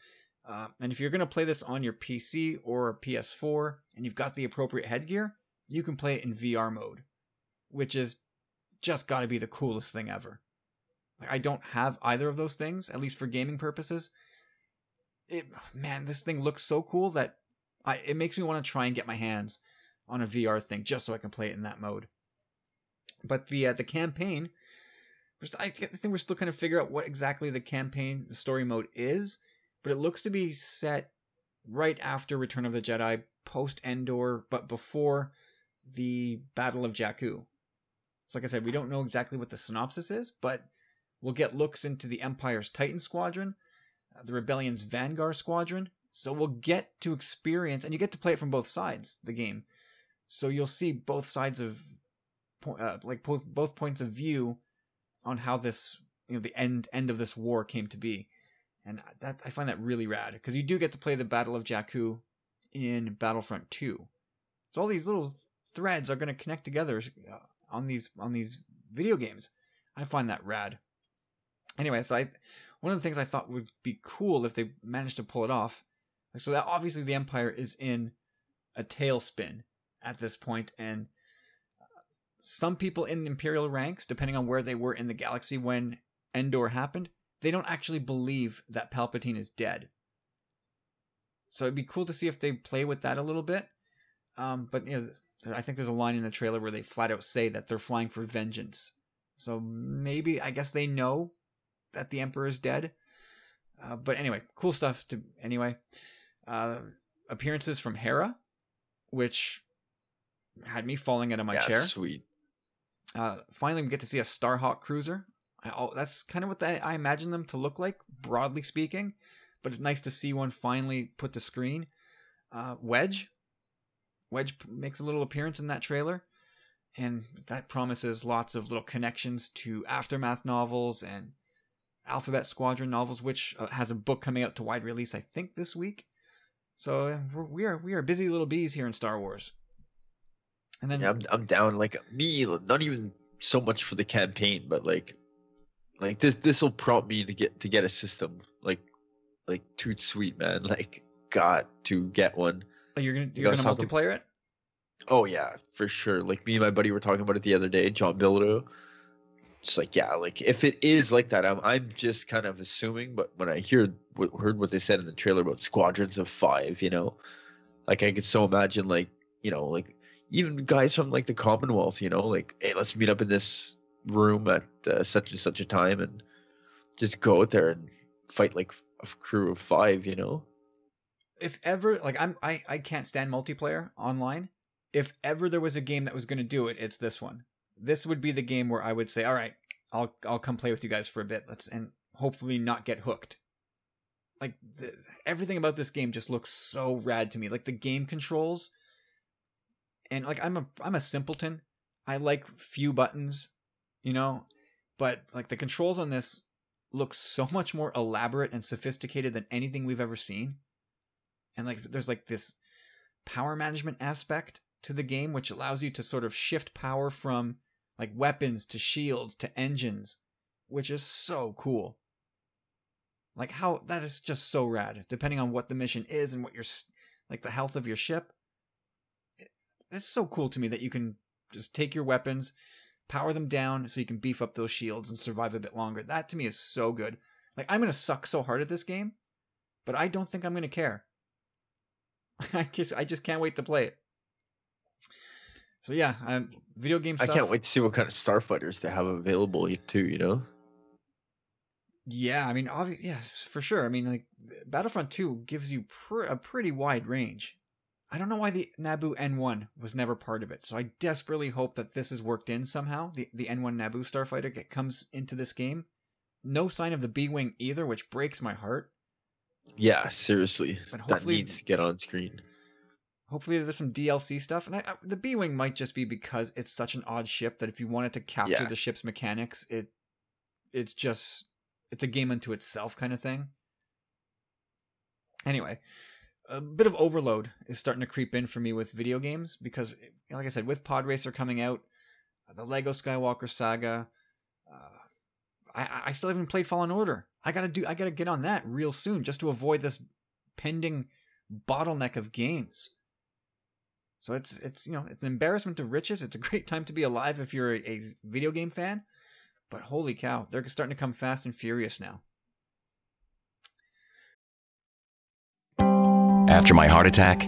Uh, and if you're going to play this on your PC or PS4 and you've got the appropriate headgear, you can play it in VR mode, which is just got to be the coolest thing ever. Like, I don't have either of those things, at least for gaming purposes. It, man, this thing looks so cool that I, it makes me want to try and get my hands on a VR thing just so I can play it in that mode. But the uh, the campaign, I think we're still kind of figure out what exactly the campaign, the story mode is, but it looks to be set right after Return of the Jedi, post Endor, but before the Battle of Jakku. So, like I said, we don't know exactly what the synopsis is, but we'll get looks into the Empire's Titan Squadron, uh, the Rebellion's Vanguard Squadron, so we'll get to experience, and you get to play it from both sides, the game. So you'll see both sides of, uh, like both both points of view, on how this, you know, the end end of this war came to be, and that I find that really rad because you do get to play the Battle of Jakku in Battlefront 2. So all these little threads are going to connect together uh, on these on these video games. I find that rad. Anyway, so I one of the things I thought would be cool if they managed to pull it off so that obviously the Empire is in a tailspin at this point, and some people in Imperial ranks, depending on where they were in the galaxy when Endor happened, they don't actually believe that Palpatine is dead. So it'd be cool to see if they play with that a little bit. Um, but you know, I think there's a line in the trailer where they flat out say that they're flying for vengeance. So maybe I guess they know that the Emperor is dead. Uh, but anyway, cool stuff to anyway uh, appearances from Hera, which had me falling out of my yeah, chair. Sweet. Uh, finally, we get to see a Starhawk cruiser. I, oh, that's kind of what they, I imagine them to look like, broadly speaking. But it's nice to see one finally put to screen. Uh, Wedge. Wedge makes a little appearance in that trailer, and that promises lots of little connections to aftermath novels and Alphabet Squadron novels, which uh, has a book coming out to wide release, I think, this week. So we are we are busy little bees here in Star Wars. And then yeah, I'm I'm down like me, not even so much for the campaign, but like like this this will prompt me to get to get a system like like too sweet man like got to get one. Oh, you're gonna you're gonna multiplayer it? Oh yeah for sure. Like me and my buddy were talking about it the other day john Bilodeau just like yeah like if it is like that i'm, I'm just kind of assuming but when i hear heard what they said in the trailer about squadrons of five you know like i could so imagine like you know like even guys from like the commonwealth you know like hey let's meet up in this room at uh, such and such a time and just go out there and fight like a crew of five you know? If ever like i'm i, I can't stand multiplayer online. If ever there was a game that was going to do it it's this one this would be the game where I would say, all right, I'll I'll come play with you guys for a bit. Let's and hopefully not get hooked. Like the, everything about this game just looks so rad to me. Like the game controls, and like I'm a I'm a simpleton. I like few buttons, you know, but like the controls on this look so much more elaborate and sophisticated than anything we've ever seen. And like there's like this power management aspect to the game which allows you to sort of shift power from like weapons to shields to engines, which is so cool. Like how that is just so rad. Depending on what the mission is and what your like the health of your ship. It's so cool to me that you can just take your weapons, power them down so you can beef up those shields and survive a bit longer. That to me is so good. Like I'm gonna suck so hard at this game, but I don't think I'm gonna care. I just I just can't wait to play it. So yeah, um, video game stuff. I can't wait to see what kind of starfighters they have available too. You know. Yeah, I mean, obviously, yes, for sure. I mean, like Battlefront Two gives you pr- a pretty wide range. I don't know why the Naboo N1 was never part of it, so I desperately hope that this is worked in somehow. The the N1 Naboo starfighter get, comes into this game. No sign of the B wing either, which breaks my heart. Yeah, seriously, that needs to get on screen. Hopefully, there's some DLC stuff, and I, I, the B wing might just be because it's such an odd ship that if you wanted to capture yeah. the ship's mechanics, it it's just it's a game unto itself kind of thing. Anyway, a bit of overload is starting to creep in for me with video games because, like I said, with Pod Racer coming out, the Lego Skywalker Saga, uh, I, I still haven't played Fallen Order. I gotta do. I gotta get on that real soon just to avoid this pending bottleneck of games. So it's it's you know it's an embarrassment of riches. It's a great time to be alive if you're a, a video game fan, but holy cow, they're starting to come fast and furious now. After my heart attack,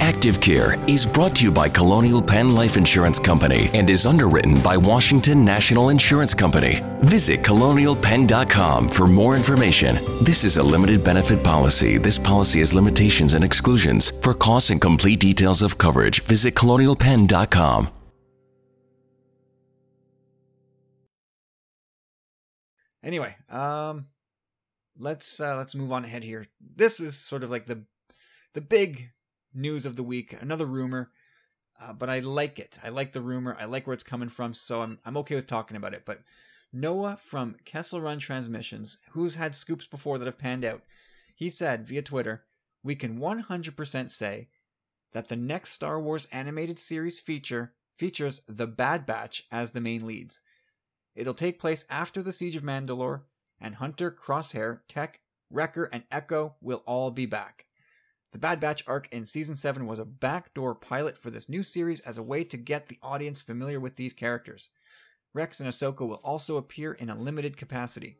Active Care is brought to you by Colonial Penn Life Insurance Company and is underwritten by Washington National Insurance Company. Visit colonialpenn.com for more information. This is a limited benefit policy. This policy has limitations and exclusions. For costs and complete details of coverage, visit colonialpenn.com. Anyway, um, let's uh, let's move on ahead here. This was sort of like the the big news of the week. Another rumor, uh, but I like it. I like the rumor. I like where it's coming from, so I'm I'm okay with talking about it. But Noah from Kessel Run Transmissions, who's had scoops before that have panned out, he said via Twitter, "We can 100% say that the next Star Wars animated series feature features the Bad Batch as the main leads. It'll take place after the Siege of Mandalore." and Hunter, Crosshair, Tech, Wrecker, and Echo will all be back. The Bad Batch arc in Season 7 was a backdoor pilot for this new series as a way to get the audience familiar with these characters. Rex and Ahsoka will also appear in a limited capacity.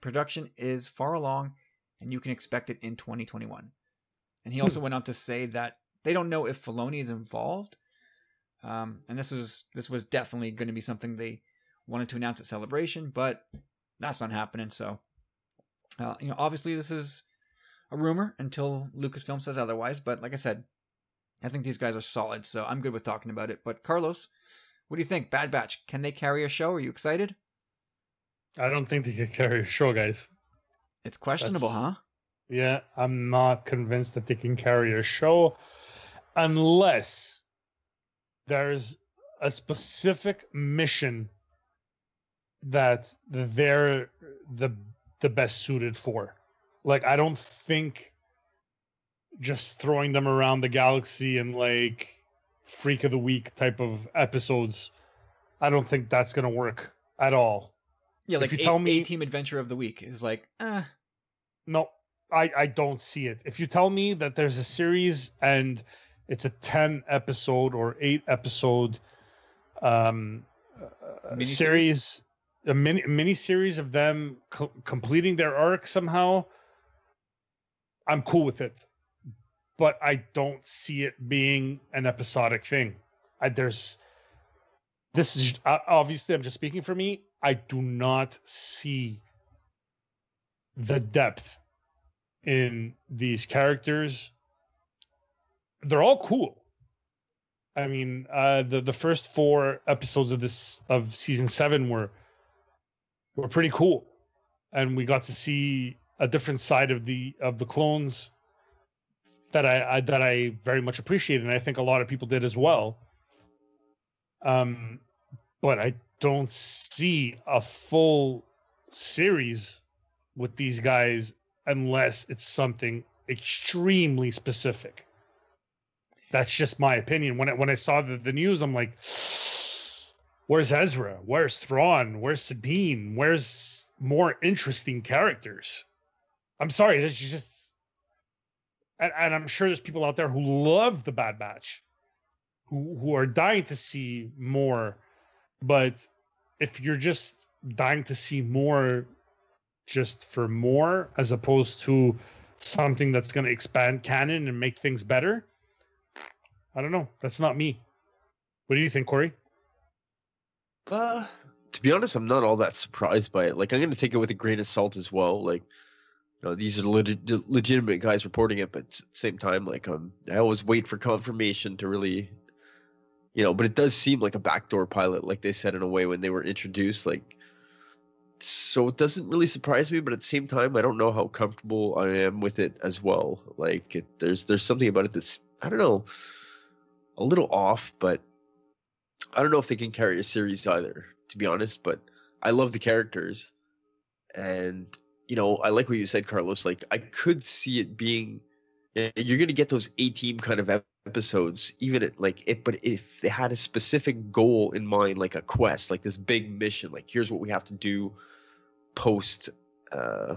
Production is far along, and you can expect it in 2021. And he also hmm. went on to say that they don't know if Filoni is involved, um, and this was this was definitely going to be something they wanted to announce at Celebration, but that's not happening. So, uh, you know, obviously this is a rumor until Lucasfilm says otherwise. But like I said, I think these guys are solid, so I'm good with talking about it. But Carlos, what do you think? Bad Batch, can they carry a show? Are you excited? I don't think they can carry a show, guys. It's questionable, That's, huh? Yeah, I'm not convinced that they can carry a show unless there's a specific mission that they're the the best suited for. Like I don't think just throwing them around the galaxy and like freak of the week type of episodes, I don't think that's gonna work at all. Yeah, like if you tell me team adventure of the week is like, uh no, I I don't see it. If you tell me that there's a series and it's a 10 episode or 8 episode um uh, series a mini mini series of them co- completing their arc somehow, I'm cool with it. But I don't see it being an episodic thing. I, there's this is obviously I'm just speaking for me. I do not see the depth in these characters. They're all cool. I mean, uh, the the first four episodes of this of season seven were were pretty cool, and we got to see a different side of the of the clones that I, I that I very much appreciated, and I think a lot of people did as well. Um, but I don't see a full series with these guys unless it's something extremely specific. That's just my opinion. When I, when I saw the, the news, I'm like, where's Ezra? Where's Thrawn? Where's Sabine? Where's more interesting characters? I'm sorry, there's just, and, and I'm sure there's people out there who love the Bad Batch, who who are dying to see more. But if you're just dying to see more, just for more, as opposed to something that's going to expand canon and make things better, I don't know. That's not me. What do you think, Corey? Uh, to be honest, I'm not all that surprised by it. Like, I'm going to take it with a grain of salt as well. Like, know, these are leg- legitimate guys reporting it, but at the same time, like, um, I always wait for confirmation to really, you know. But it does seem like a backdoor pilot, like they said in a way when they were introduced. Like, so it doesn't really surprise me, but at the same time, I don't know how comfortable I am with it as well. Like, it, there's there's something about it that's I don't know, a little off, but I don't know if they can carry a series either, to be honest. But I love the characters, and you know, I like what you said, Carlos. Like, I could see it being you're gonna get those A team kind of episodes, even at like it. But if they had a specific goal in mind, like a quest, like this big mission, like here's what we have to do post uh,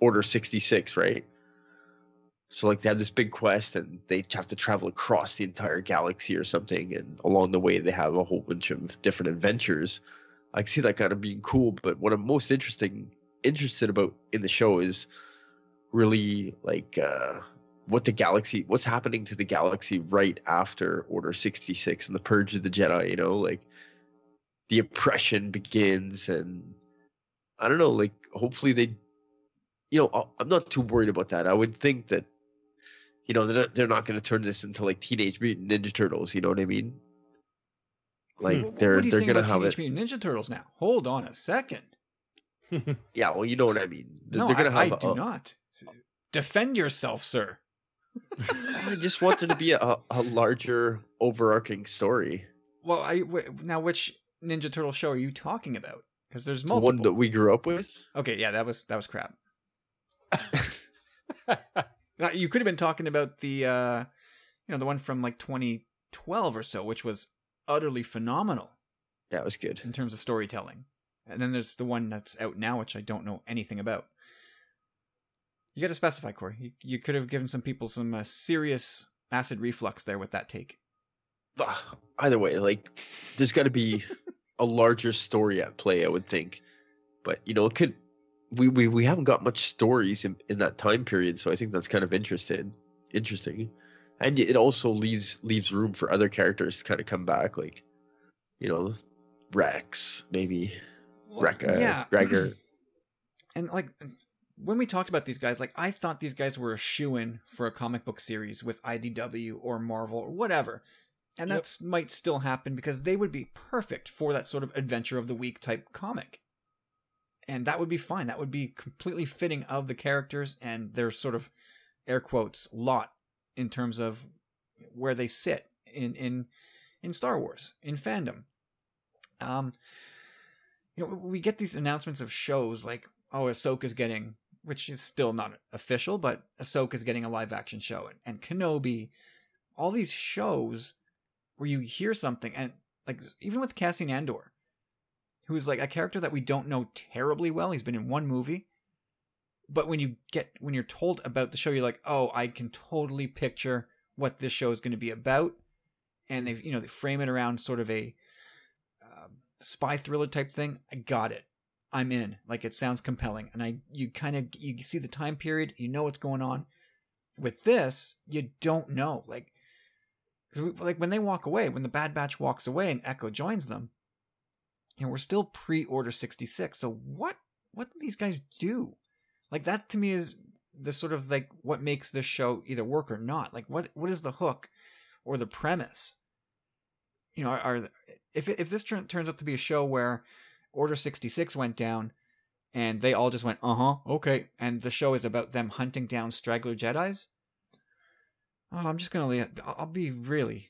Order sixty six, right? So like they have this big quest and they have to travel across the entire galaxy or something, and along the way they have a whole bunch of different adventures. I see that kind of being cool, but what I'm most interesting interested about in the show is really like uh, what the galaxy, what's happening to the galaxy right after Order 66 and the Purge of the Jedi. You know, like the oppression begins, and I don't know, like hopefully they, you know, I'm not too worried about that. I would think that you know they're not, they're not going to turn this into like Teenage Mutant Ninja Turtles. You know what I mean? Like What- they're what do you they're going to about have Teenage it. Mutant Ninja Turtles now? Hold on a second. Yeah, well, you know what I mean. They're, no, they're going to I, have. I do a- not. Defend yourself, sir. I just want there to be a, a larger overarching story. Well, I w- now which Ninja Turtle show are you talking about? Because there's The multiple. one that we grew up with. Okay, yeah, that was that was crap. You could have been talking about the uh you know, the one from like 2012 or so, which was utterly phenomenal That was good. in terms of storytelling. And then there's the one that's out now, which I don't know anything about. You got to specify, Corey. You, you could have given some people some uh, serious acid reflux there with that take. Ugh, Either way, like there's got to be a larger story at play, I would think. But you know, it could. We we, we haven't got much stories in, in that time period, so I think that's kind of interesting. Interesting, and it also leaves leaves room for other characters to kind of come back, like you know, Rex maybe, Well, Wreck, uh, yeah. Gregor. and like when we talked about these guys, like I thought these guys were a shoe in for a comic book series with IDW or Marvel or whatever. And Yep. that's might still happen because they would be perfect for that sort of adventure of the week type comic. And that would be fine. That would be completely fitting of the characters and their sort of air quotes lot in terms of where they sit in in in Star Wars, in fandom. Um you know, we get these announcements of shows like, oh, Ahsoka's getting, which is still not official, but Ahsoka's getting a live action show, and, and Kenobi, all these shows where you hear something, and like even with Cassian Andor, who's like a character that we don't know terribly well. He's been in one movie, but when you get when you're told about the show, you're like, oh, I can totally picture what this show is going to be about, and they you know they frame it around sort of a spy thriller type thing. I got it. I'm in. Like it sounds compelling, and I you kind of you see the time period, you know what's going on. With this, you don't know. Like, because like when they walk away, when the Bad Batch walks away and Echo joins them, know we're still pre-Order sixty six. So what what do these guys do? Like that to me is the sort of like what makes this show either work or not. Like what what is the hook or the premise? you know, are, are if if this turn, turns out to be a show where Order sixty six went down, and they all just went, uh huh, okay, and the show is about them hunting down straggler Jedi's. Oh, I'm just gonna leave. I'll be really.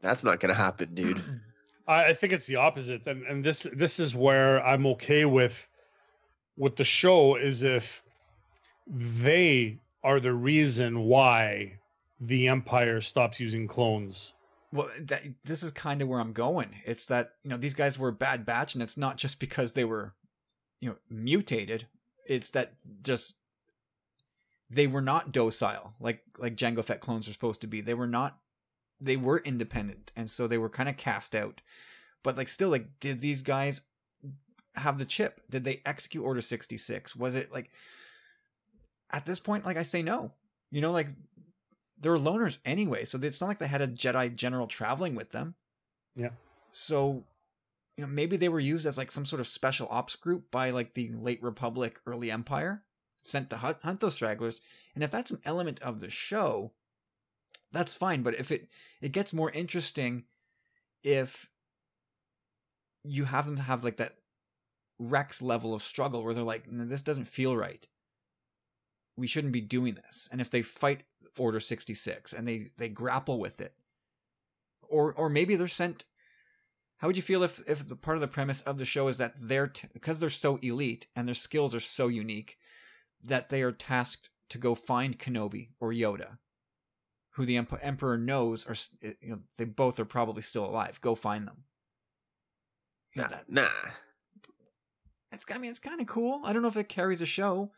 That's not gonna happen, dude. I, I think it's the opposite, and and this this is where I'm okay with with the show is if they are the reason why the Empire stops using clones. Well, that, this is kind of where I'm going. It's that you know these guys were a bad batch, and it's not just because they were, you know, mutated. It's that just they were not docile like like Jango Fett clones were supposed to be. They were not. They were independent, and so they were kind of cast out. But like, still, like, did these guys have the chip? Did they execute Order sixty six? Was it like? At this point, like I say, no. You know, like they're loners anyway, so it's not like they had a Jedi general traveling with them. Yeah. So, you know, maybe they were used as like some sort of special ops group by like the late Republic, early Empire, sent to hunt, hunt those stragglers. And if that's an element of the show, that's fine. But if it it gets more interesting if you have them have like that Rex level of struggle where they're like, this doesn't feel right. We shouldn't be doing this. And if they fight Order 66 and they they grapple with it. Or or maybe they're sent How would you feel if if the part of the premise of the show is that they're t- because they're so elite and their skills are so unique that they are tasked to go find Kenobi or Yoda who the emperor knows are eh, you know they both are probably still alive. Go find them. Nah, that, nah. it's I mean it's kind of cool. I don't know if it carries a show.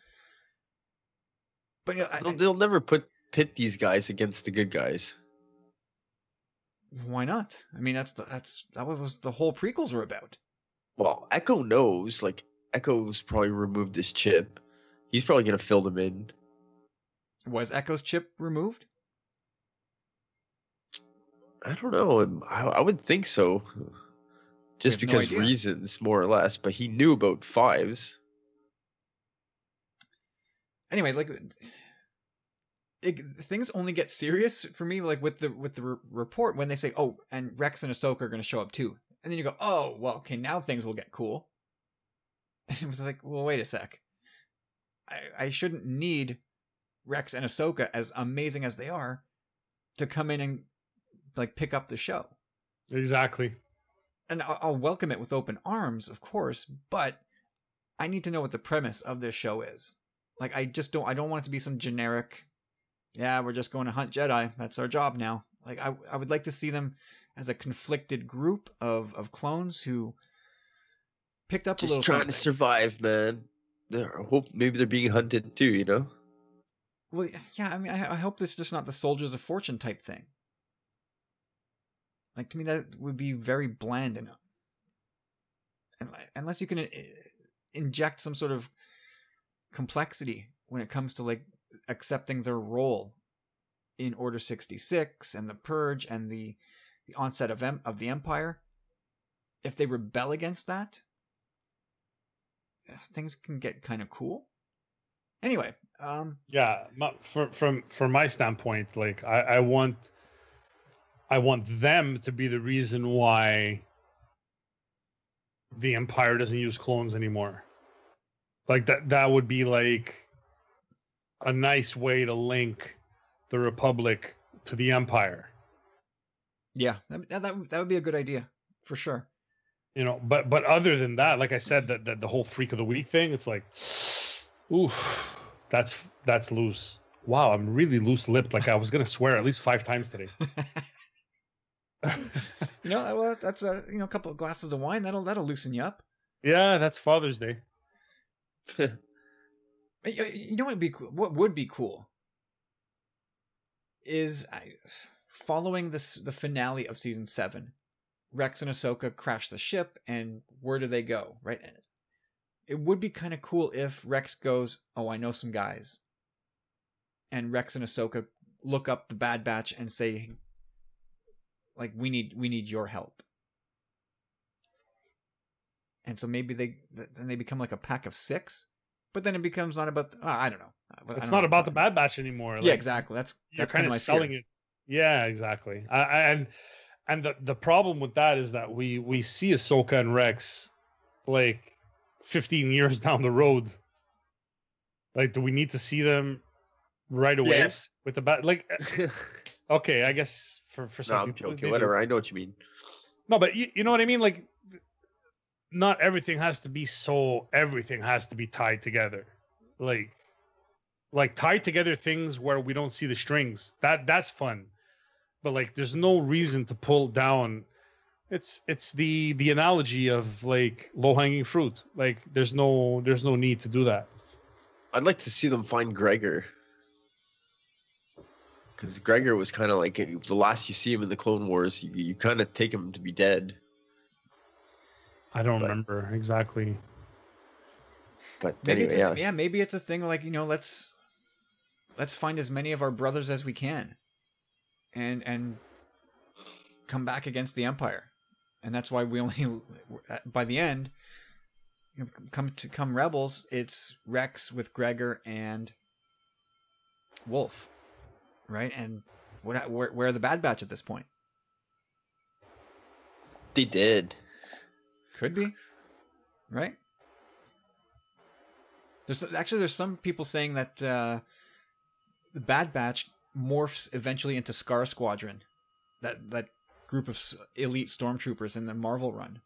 But you know, I- They'll, they'll never put pit these guys against the good guys. why not? I mean that's the, that's that was the whole prequels were about. Well, Echo knows. Like Echo's probably removed this chip. He's probably gonna fill them in. Was Echo's chip removed? I don't know. um, I, I would think so. Just have no because reasons, more or less. But he knew about fives. Anyway, like it, things only get serious for me like with the with the re- report when they say, "Oh, and Rex and Ahsoka are going to show up too." And then you go, "Oh, well, okay, now things will get cool." And it was like, "Well, wait a sec. I I shouldn't need Rex and Ahsoka as amazing as they are to come in and like pick up the show." Exactly. and I'll, I'll welcome it with open arms, of course, but I need to know what the premise of this show is. Like, I just don't, I don't want it to be some generic, yeah, we're just going to hunt Jedi. That's our job now. Like, I, I would like to see them as a conflicted group of, of clones who picked up a Just little trying something. to survive, man. They're, I hope maybe they're being hunted too. You know. Well, yeah, I mean, I, I hope this is just not the Soldiers of Fortune type thing. Like to me, that would be very bland and, and unless you can uh, inject some sort of complexity when it comes to like accepting their role in Order sixty six and the Purge and the the onset of em- of the Empire. If they rebel against that, uh, things can get kind of cool. Anyway, um, Yeah, for, from from my standpoint, like I, I want, I want them to be the reason why the Empire doesn't use clones anymore. Like that, that would be like a nice way to link the Republic to the Empire. Yeah, that, that that would be a good idea for sure. You know, but but other than that, like I said, that that the whole freak of the week thing, it's like, ooh, that's that's loose. Wow, I'm really loose lipped. Like I was gonna swear at least five times today. You know, uh, well, that's a you know a couple of glasses of wine that'll that'll loosen you up. yeah, that's Father's Day. You know what would be cool? What would be cool is following this the finale of season seven. Rex and Ahsoka crash the ship, and where do they go? Right. It would be kind of cool if Rex goes, "Oh, I know some guys," and Rex and Ahsoka look up the Bad Batch and say, "Like we need we need your help." And so maybe they then they become like a pack of six, but then it becomes not about. Uh, I don't know. I don't It's know not about the Bad Batch anymore. yeah, exactly. That's You're that's kind of my selling fear. it. Yeah, exactly. I, I, and and the the problem with that is that we we see Ahsoka and Rex like 15 years down the road. Like, do we need to see them right away Yes. with the bat? Like, okay, I guess for for some no, some I'm people, they joking. do. Whatever. I know what you mean. No, but you, you know what I mean. Like, not everything has to be so. Everything has to be tied together. Like, like tied together things where we don't see the strings. That that's fun. But like, there's no reason to pull down. It's it's the the analogy of like low hanging fruit. Like, there's no there's no need to do that. I'd like to see them find Gregor. Because Gregor was kind of like the last you see him in the Clone Wars, you, you kind of take him to be dead. I don't But- remember exactly. But Maybe anyway, it's a, yeah. yeah, maybe it's a thing like you know, let's let's find as many of our brothers as we can, and and come back against the Empire, and that's why we only by the end, you know, come to come rebels. It's Rex with Gregor and Wolf, right? And what where, where are the Bad Batch at this point? They did. Could be, right? There's actually there's some people saying that uh, the Bad Batch morphs eventually into Scar Squadron, that that group of elite stormtroopers in the Marvel run,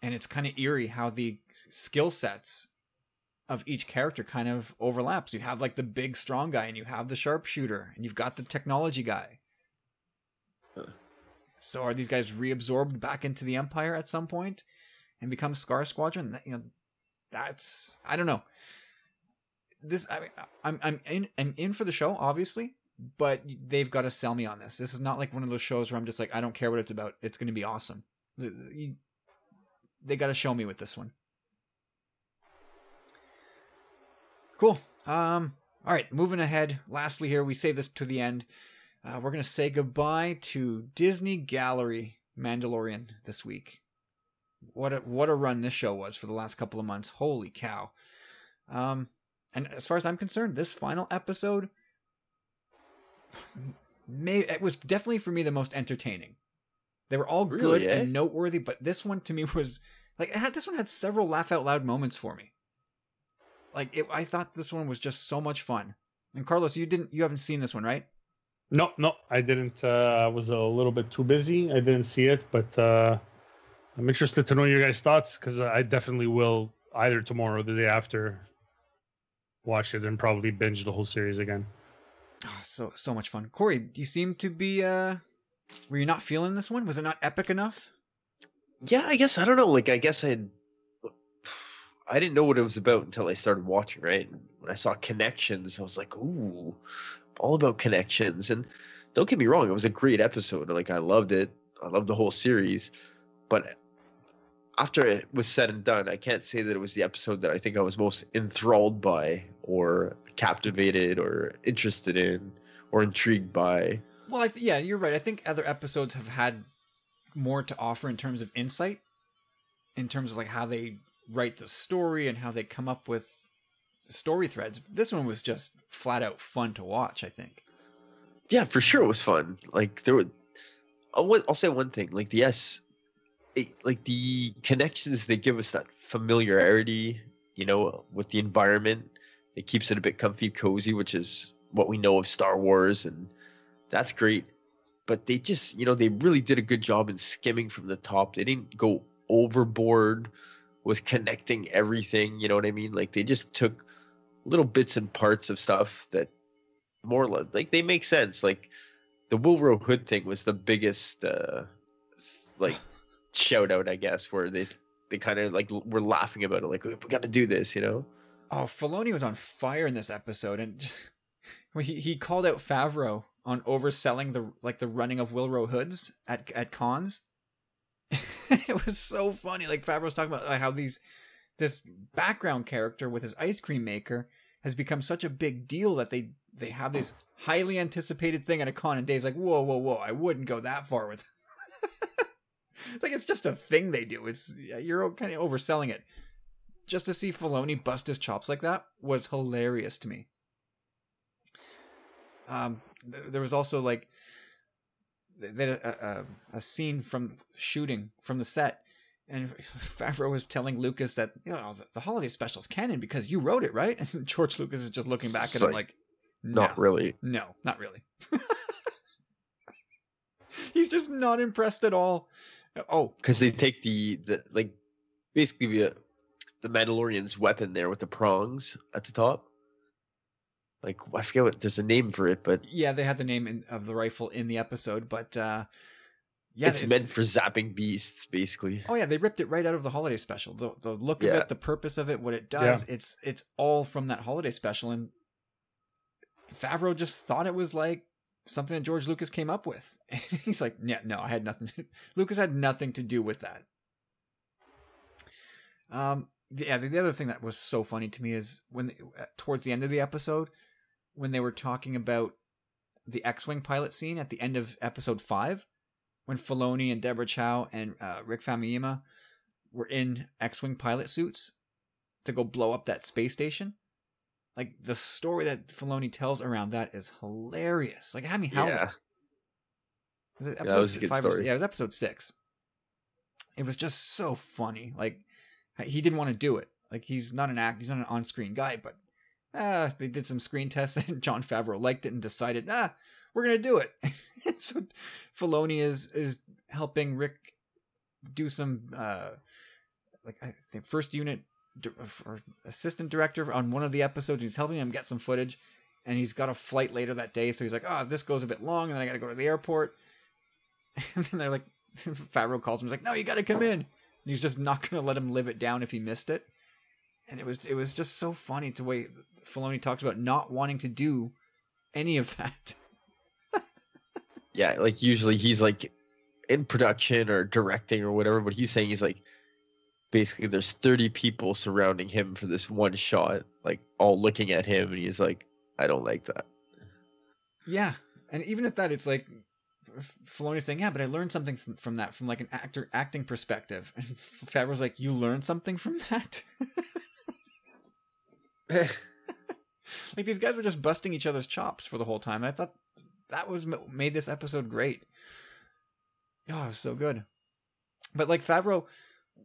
and it's kind of eerie how the skill sets of each character kind of overlaps. You have like the big strong guy, and you have the sharpshooter, and you've got the technology guy. Huh. So are these guys reabsorbed back into the Empire at some point and become Scar Squadron? That, you know, that's I don't know. This I mean, I'm I'm in I'm in for the show, obviously, but they've got to sell me on this. This is not like one of those shows where I'm just like I don't care what it's about. It's going to be awesome. You- They got to show me with this one. Cool. Um. All right, moving ahead. Lastly, here we save this to the end. Uh, we're gonna say goodbye to Disney Gallery Mandalorian this week. What a what a run this show was for the last couple of months. Holy cow! Um, and as far as I'm concerned, this final episode, may it was definitely for me the most entertaining. They were all good eh? and noteworthy, but this one to me was like it had this one had several laugh out loud moments for me. Like it, I thought this one was just so much fun. And Carlos, you didn't you haven't seen this one, right? No, no, I didn't. Uh, I was a little bit too busy. I didn't see it, but uh, I'm interested to know your guys' thoughts because I definitely will either tomorrow or the day after watch it and probably binge the whole series again. Ah, so so much fun. Corey, you seem to be uh were you not feeling this one? Was it not epic enough? Yeah, I guess I don't know. Like, I guess I, I didn't know what it was about until I started watching. Right, when I saw connections, I was like, "Ooh, all about connections." And don't get me wrong, it was a great episode. Like, I loved it. I loved the whole series. But after it was said and done, I can't say that it was the episode that I think I was most enthralled by, or captivated, or interested in, or intrigued by. Well, I th- yeah, you're right. I think other episodes have had more to offer in terms of insight, in terms of like how they write the story and how they come up with story threads. This one was just flat out fun to watch. I think. yeah, for sure it was fun. Like there were, uh, I'll, I'll say one thing. Like yes, it, like the connections they give us that familiarity, you know, with the environment. It keeps it a bit comfy, cozy, which is what we know of Star Wars, and that's great. But they just, you know, they really did a good job in skimming from the top. They didn't go overboard with connecting everything. You know what I mean? Like they just took little bits and parts of stuff that more like they make sense. Like the Willrow Hood thing was the biggest uh like shout out, I guess, where they they kind of like were laughing about it, like we got to do this, you know? Oh, Filoni was on fire in this episode, and just, he he called out Favreau on overselling the like the running of Willrow hoods at at cons. it was so funny. Like Favreau's talking about how these this background character with his ice cream maker has become such a big deal that they they have this highly anticipated thing at a con, and Dave's like, "Whoa, whoa, whoa! I wouldn't go that far with." it's like it's just a thing they do. It's you're kind of overselling it just to see Filoni bust his chops like that was hilarious to me. Um, th- there was also like a, a, a scene from shooting from the set, and Favreau was telling Lucas that you know the, the holiday special is canon because you wrote it, right? And George Lucas is just looking back at him like, Not "No, really. No, not really. He's just not impressed at all. Oh, because they take the the like basically the the Mandalorian's weapon there with the prongs at the top. Like I forget what there's a name for it, but yeah, they had the name in, of the rifle in the episode, but uh, yeah, it's, meant for zapping beasts, basically. Oh yeah, they ripped it right out of the holiday special. The the look of it, the purpose of it, what it does, it's it's all from that holiday special. And Favreau just thought it was like something that George Lucas came up with. And he's like, yeah, no, I had nothing. Lucas had nothing to do with that. Um, yeah, the, the other thing that was so funny to me is when uh, towards the end of the episode, when they were talking about the X-wing pilot scene at the end of episode five, when Filoni and Deborah Chow and uh, Rick Famuyiwa were in X-wing pilot suits to go blow up that space station. Like the story that Filoni tells around that is hilarious. Like it had how. Yeah, Was it episode was a good five or Yeah, it was episode six. It was just so funny. Like he didn't want to do it. Like he's not an act. He's not an on-screen guy. But uh, they did some screen tests, and Jon Favreau liked it and decided, ah, we're gonna do it. So Filoni is is helping Rick do some uh, like I think first unit or assistant director on one of the episodes. He's helping him get some footage, and he's got a flight later that day. So he's like, oh, this goes a bit long, and then I got to go to the airport. And then they're like, Favreau calls him. He's like, no, you got to come in. And he's just not going to let him live it down if he missed it. And it was it was just so funny the way Filoni talks about not wanting to do any of that. yeah. Like usually he's like in production or directing or whatever, but he's saying he's like basically there's 30 people surrounding him for this one shot, like all looking at him, and he's like, I don't like that. Yeah, and even at that, it's like Filoni's saying, "Yeah, but I learned something from, from that, from like an actor acting perspective." And Favreau's like, "You learned something from that?" like these guys were just busting each other's chops for the whole time. I thought that was made this episode great. Oh, it was so good. But like Favreau,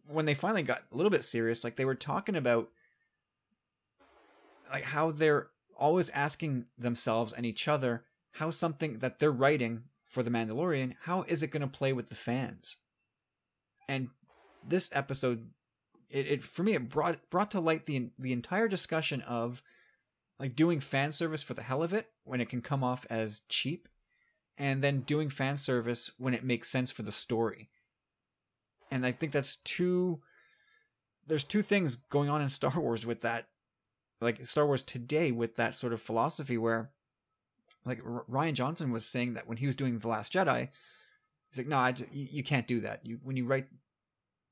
when they finally got a little bit serious, like they were talking about like how they're always asking themselves and each other how something that they're writing for the Mandalorian, how is it going to play with the fans? And this episode, it, it for me it brought brought to light the the entire discussion of like doing fan service for the hell of it when it can come off as cheap, and then doing fan service when it makes sense for the story. And I think that's two. There's two things going on in Star Wars with that like Star Wars today with that sort of philosophy where like Rian Johnson was saying that when he was doing The Last Jedi he's like no I just, you, you can't do that. You when you write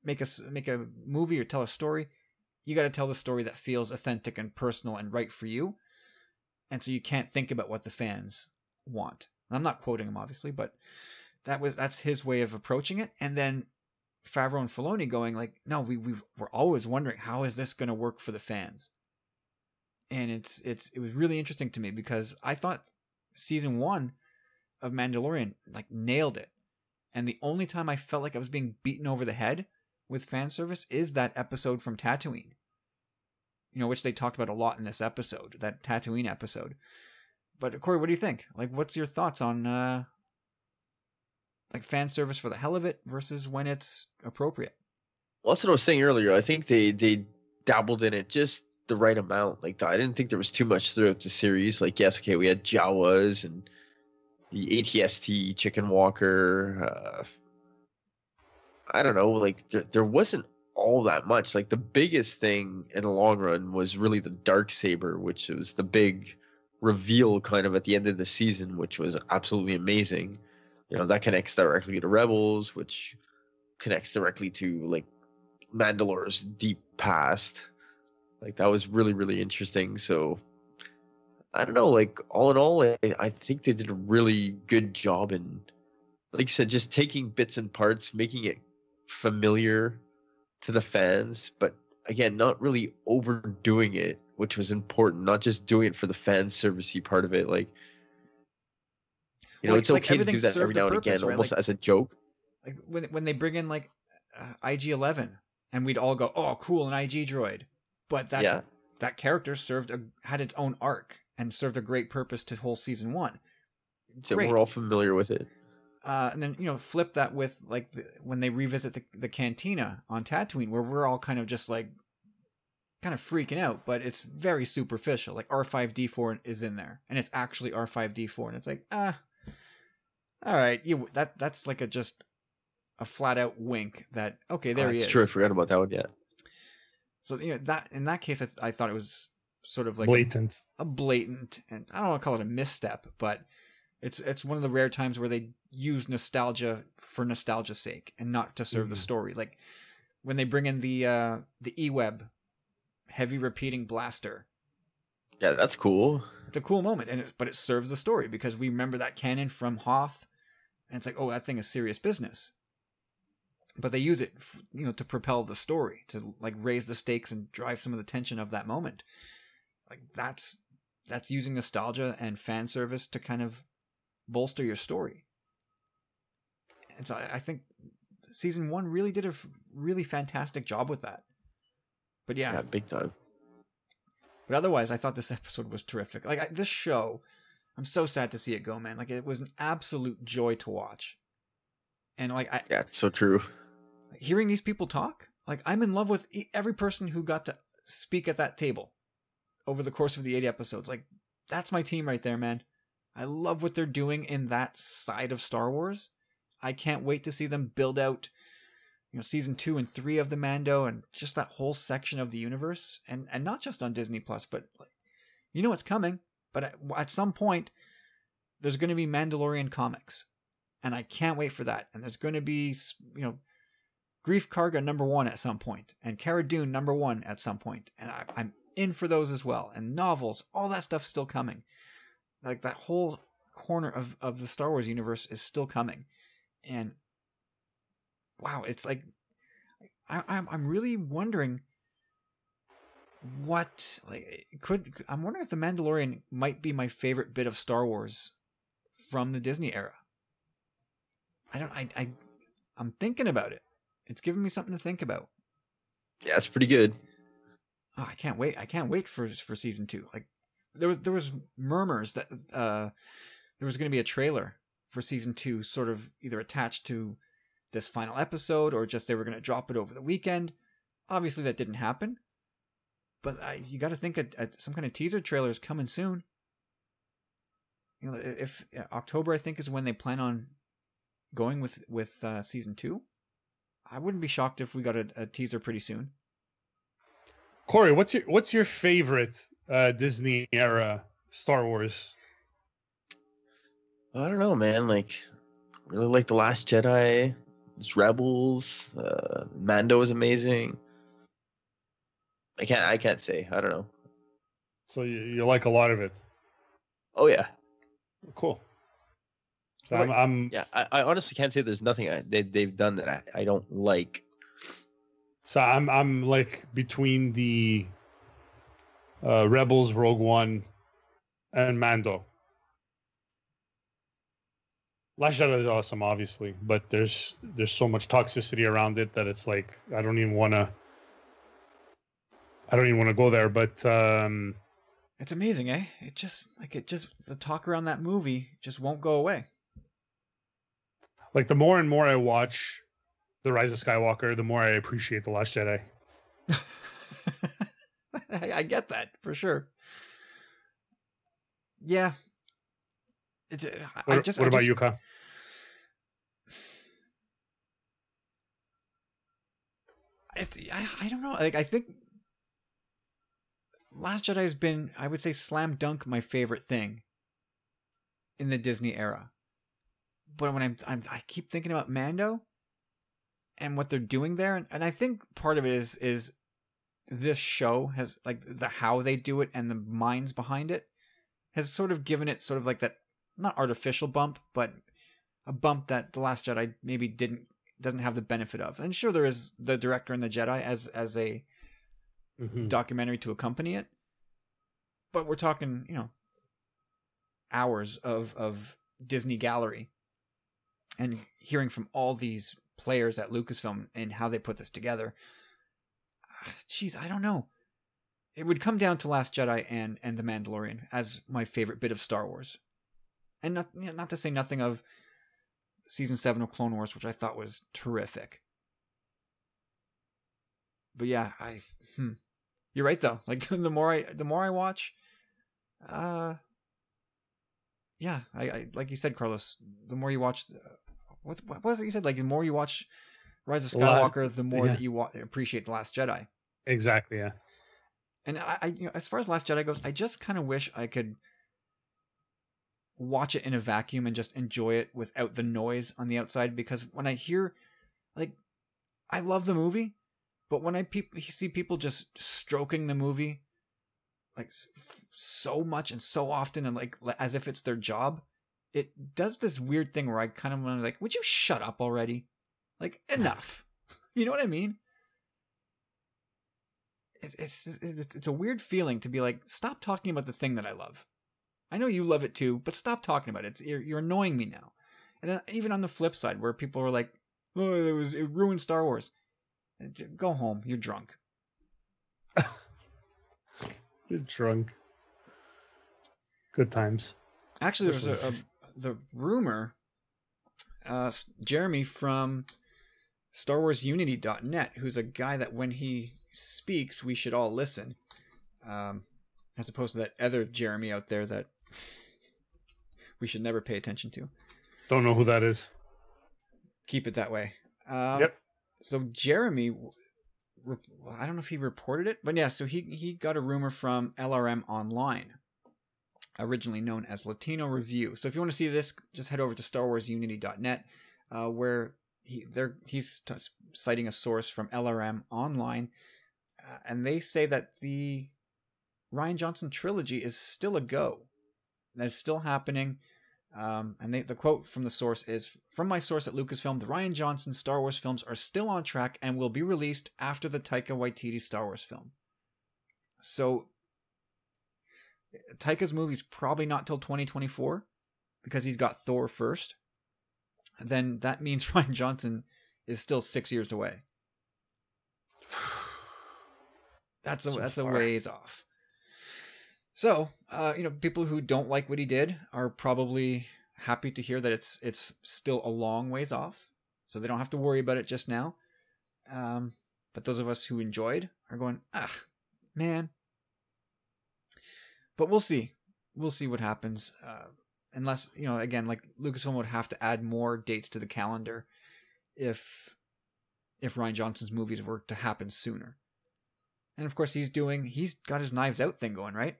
make a make a movie or tell a story you got to tell the story that feels authentic and personal and right for you. And so you can't think about what the fans want. And I'm not quoting him obviously but that was that's his way of approaching it. And then Favreau and Filoni going like no we we we're always wondering how is this going to work for the fans and it's it's it was really interesting to me because I thought season one of Mandalorian like nailed it, and the only time I felt like I was being beaten over the head with fan service is that episode from Tatooine. You know, which they talked about a lot in this episode, that Tatooine episode. But Corey, what do you think? Like, what's your thoughts on uh like fan service for the hell of it versus when it's appropriate? Well, that's what I was saying earlier. I think they they dabbled in it just the right amount. Like I didn't think there was too much throughout the series. Like yes, okay, we had Jawas and the ATST Chicken Walker. Uh, I don't know. Like there, there wasn't all that much. Like the biggest thing in the long run was really the dark saber, which was the big reveal kind of at the end of the season, which was absolutely amazing. You know that connects directly to Rebels, which connects directly to like Mandalore's deep past. Like that was really really interesting. So I don't know. Like all in all, I, I think they did a really good job in, like you said, just taking bits and parts, making it familiar to the fans, but again, not really overdoing it, which was important. Not just doing it for the fan servicey part of it. Like You know, Like- it's like okay to do that every now and purpose, again, right? almost Like- as a joke. like when when they bring in like uh, IG Eleven, and we'd all go, "Oh, cool, an IG droid," but that yeah, that character served a had its own arc and served a great purpose to whole season one. so great. we're all familiar with it. Uh, and then you know flip that with like the, when they revisit the the cantina on Tatooine, where we're all kind of just like kind of freaking out, but it's very superficial. Like R five D four is in there, and it's actually R five D four, and it's like ah, all right, you that that's like a just a flat out wink that okay there oh, he that's is. true. I forgot about that one. Yeah, So you know that in that case, I, I thought it was sort of like Blatant. a blatant, and I don't want to call it a misstep, but it's it's one of the rare times where they use nostalgia for nostalgia's sake and not to serve the Mhm. story. Like when they bring in the uh the E-Web heavy repeating blaster. yeah, that's cool. It's a cool moment, and it, but it serves the story because we remember that cannon from Hoth, and it's like, oh, that thing is serious business. But they use it, you know, to propel the story, to like raise the stakes and drive some of the tension of that moment. Like that's that's using nostalgia and fan service to kind of bolster your story. And so I, I think season one really did a really fantastic job with that. But Yeah, big time. but otherwise, I thought this episode was terrific. Like I, this show, I'm so sad to see it go, man. Like it was an absolute joy to watch, and like I, Yeah, it's so true. hearing these people talk, like I'm in love with every person who got to speak at that table over the course of the 80 episodes. Like that's my team right there, man. I love what they're doing in that side of Star Wars. I can't wait to see them build out you know season 2 and 3 of the Mando and just that whole section of the universe and and not just on Disney Plus, but like you know what's coming, but at, at some point there's going to be Mandalorian comics. And I can't wait for that. And there's going to be you know Greef Karga number one at some point, and Cara Dune number one at some point, and I, I'm in for those as well. And novels, all that stuff's still coming. Like that whole corner of of the Star Wars universe is still coming, and wow, it's like I, I'm I'm really wondering what like could I'm wondering if the Mandalorian might be my favorite bit of Star Wars from the Disney era. I don't I I I'm thinking about it. It's giving me something to think about. Yeah, it's pretty good. Oh, I can't wait. I can't wait for for season 2. Like there was there was murmurs that uh there was going to be a trailer for season 2 sort of either attached to this final episode or just they were going to drop it over the weekend. Obviously that didn't happen. But I, you got to think a, a, some kind of teaser trailer is coming soon. You know, if yeah, October I think is when they plan on going with with uh, season 2. I wouldn't be shocked if we got a, a teaser pretty soon. Corey, what's your what's your favorite uh, Disney era Star Wars? I don't know, man. Like, really like the Last Jedi. Rebels. Uh, Mando is amazing. I can't. I can't say. I don't know. So you, you like a lot of it. Oh yeah, Cool. So I'm, I'm yeah. I, I honestly can't say there's nothing I, they they've done that I, I don't like. so I'm I'm like between the uh, Rebels, Rogue One, and Mando. Last Jedi is awesome, obviously, but there's there's so much toxicity around it that it's like I don't even want to. I don't even want to go there, but um, It's amazing, eh? It just like it just the talk around that movie just won't go away. like the more and more I watch the Rise of Skywalker, the more I appreciate the Last Jedi. I, I get that for sure. Yeah. It's uh, I just what I about just- you, Kyle? It's I, I don't know. Like I think Last Jedi has been I would say slam dunk my favorite thing in the Disney era. But when I'm, I'm I keep thinking about Mando and what they're doing there and, and I think part of it is is this show has like the how they do it and the minds behind it has sort of given it sort of like that not artificial bump but a bump that the last jedi maybe didn't doesn't have the benefit of and sure there is the director and the jedi as as a Mhm. documentary to accompany it but we're talking you know hours of of Disney Gallery and hearing from all these players at Lucasfilm and how they put this together. Jeez, I don't know. It would come down to Last Jedi and and The Mandalorian as my favorite bit of Star Wars, and not you know, not to say nothing of season seven of Clone Wars, which I thought was terrific. But yeah, I hmm. You're right though. Like the more I the more I watch, uh, yeah, I, I like you said, Carlos. The more you watch, uh, what what was it you said? Like the more you watch Rise of Skywalker, the more yeah. that you wa- appreciate the Last Jedi. Exactly. Yeah. And I, I you know, as far as Last Jedi goes, I just kind of wish I could watch it in a vacuum and just enjoy it without the noise on the outside. Because when I hear, like, I love the movie, but when I pe- see people just stroking the movie, like so much and so often, and like as if it's their job, it does this weird thing where I kind of want to like, would you shut up already? Like enough. You know what I mean? It's it's it's it's a weird feeling to be like, stop talking about the thing that I love. I know you love it too, but stop talking about it. It's, you're, you're annoying me now. And then even on the flip side, where people are like, "Oh, it was it ruined Star Wars," go home. You're drunk. You're drunk. Good times. Actually, there was a, a the rumor. Uh, Jeremy from StarWarsUnity.net, who's a guy that when he speaks, we should all listen, um, as opposed to that other Jeremy out there that we should never pay attention to. Don't know who that is. Keep it that way. Um, Yep. So Jeremy, I don't know if he reported it, but yeah. So he he got a rumor from LRM Online, originally known as Latino Review. So if you want to see this, just head over to StarWarsUnity.net, uh, where he they're he's t- citing a source from LRM Online, uh, and they say that the Rian Johnson trilogy is still a go. That is still happening. Um, and they, the quote from the source is From my source at Lucasfilm, the Rian Johnson Star Wars films are still on track and will be released after the Taika Waititi Star Wars film. So, Taika's movie's probably not till 2024 because he's got Thor first. Then that means Rian Johnson is still six years away. That's a So that's a ways off. So, uh, you know, people who don't like what he did are probably happy to hear that it's it's still a long ways off, so they don't have to worry about it just now. Um, but those of us who enjoyed are going, ah, man. But we'll see. We'll see what happens. Uh, unless you know, again, like Lucasfilm would have to add more dates to the calendar if if Rian Johnson's movies were to happen sooner. And of course, he's doing. He's got his Knives Out thing going, right?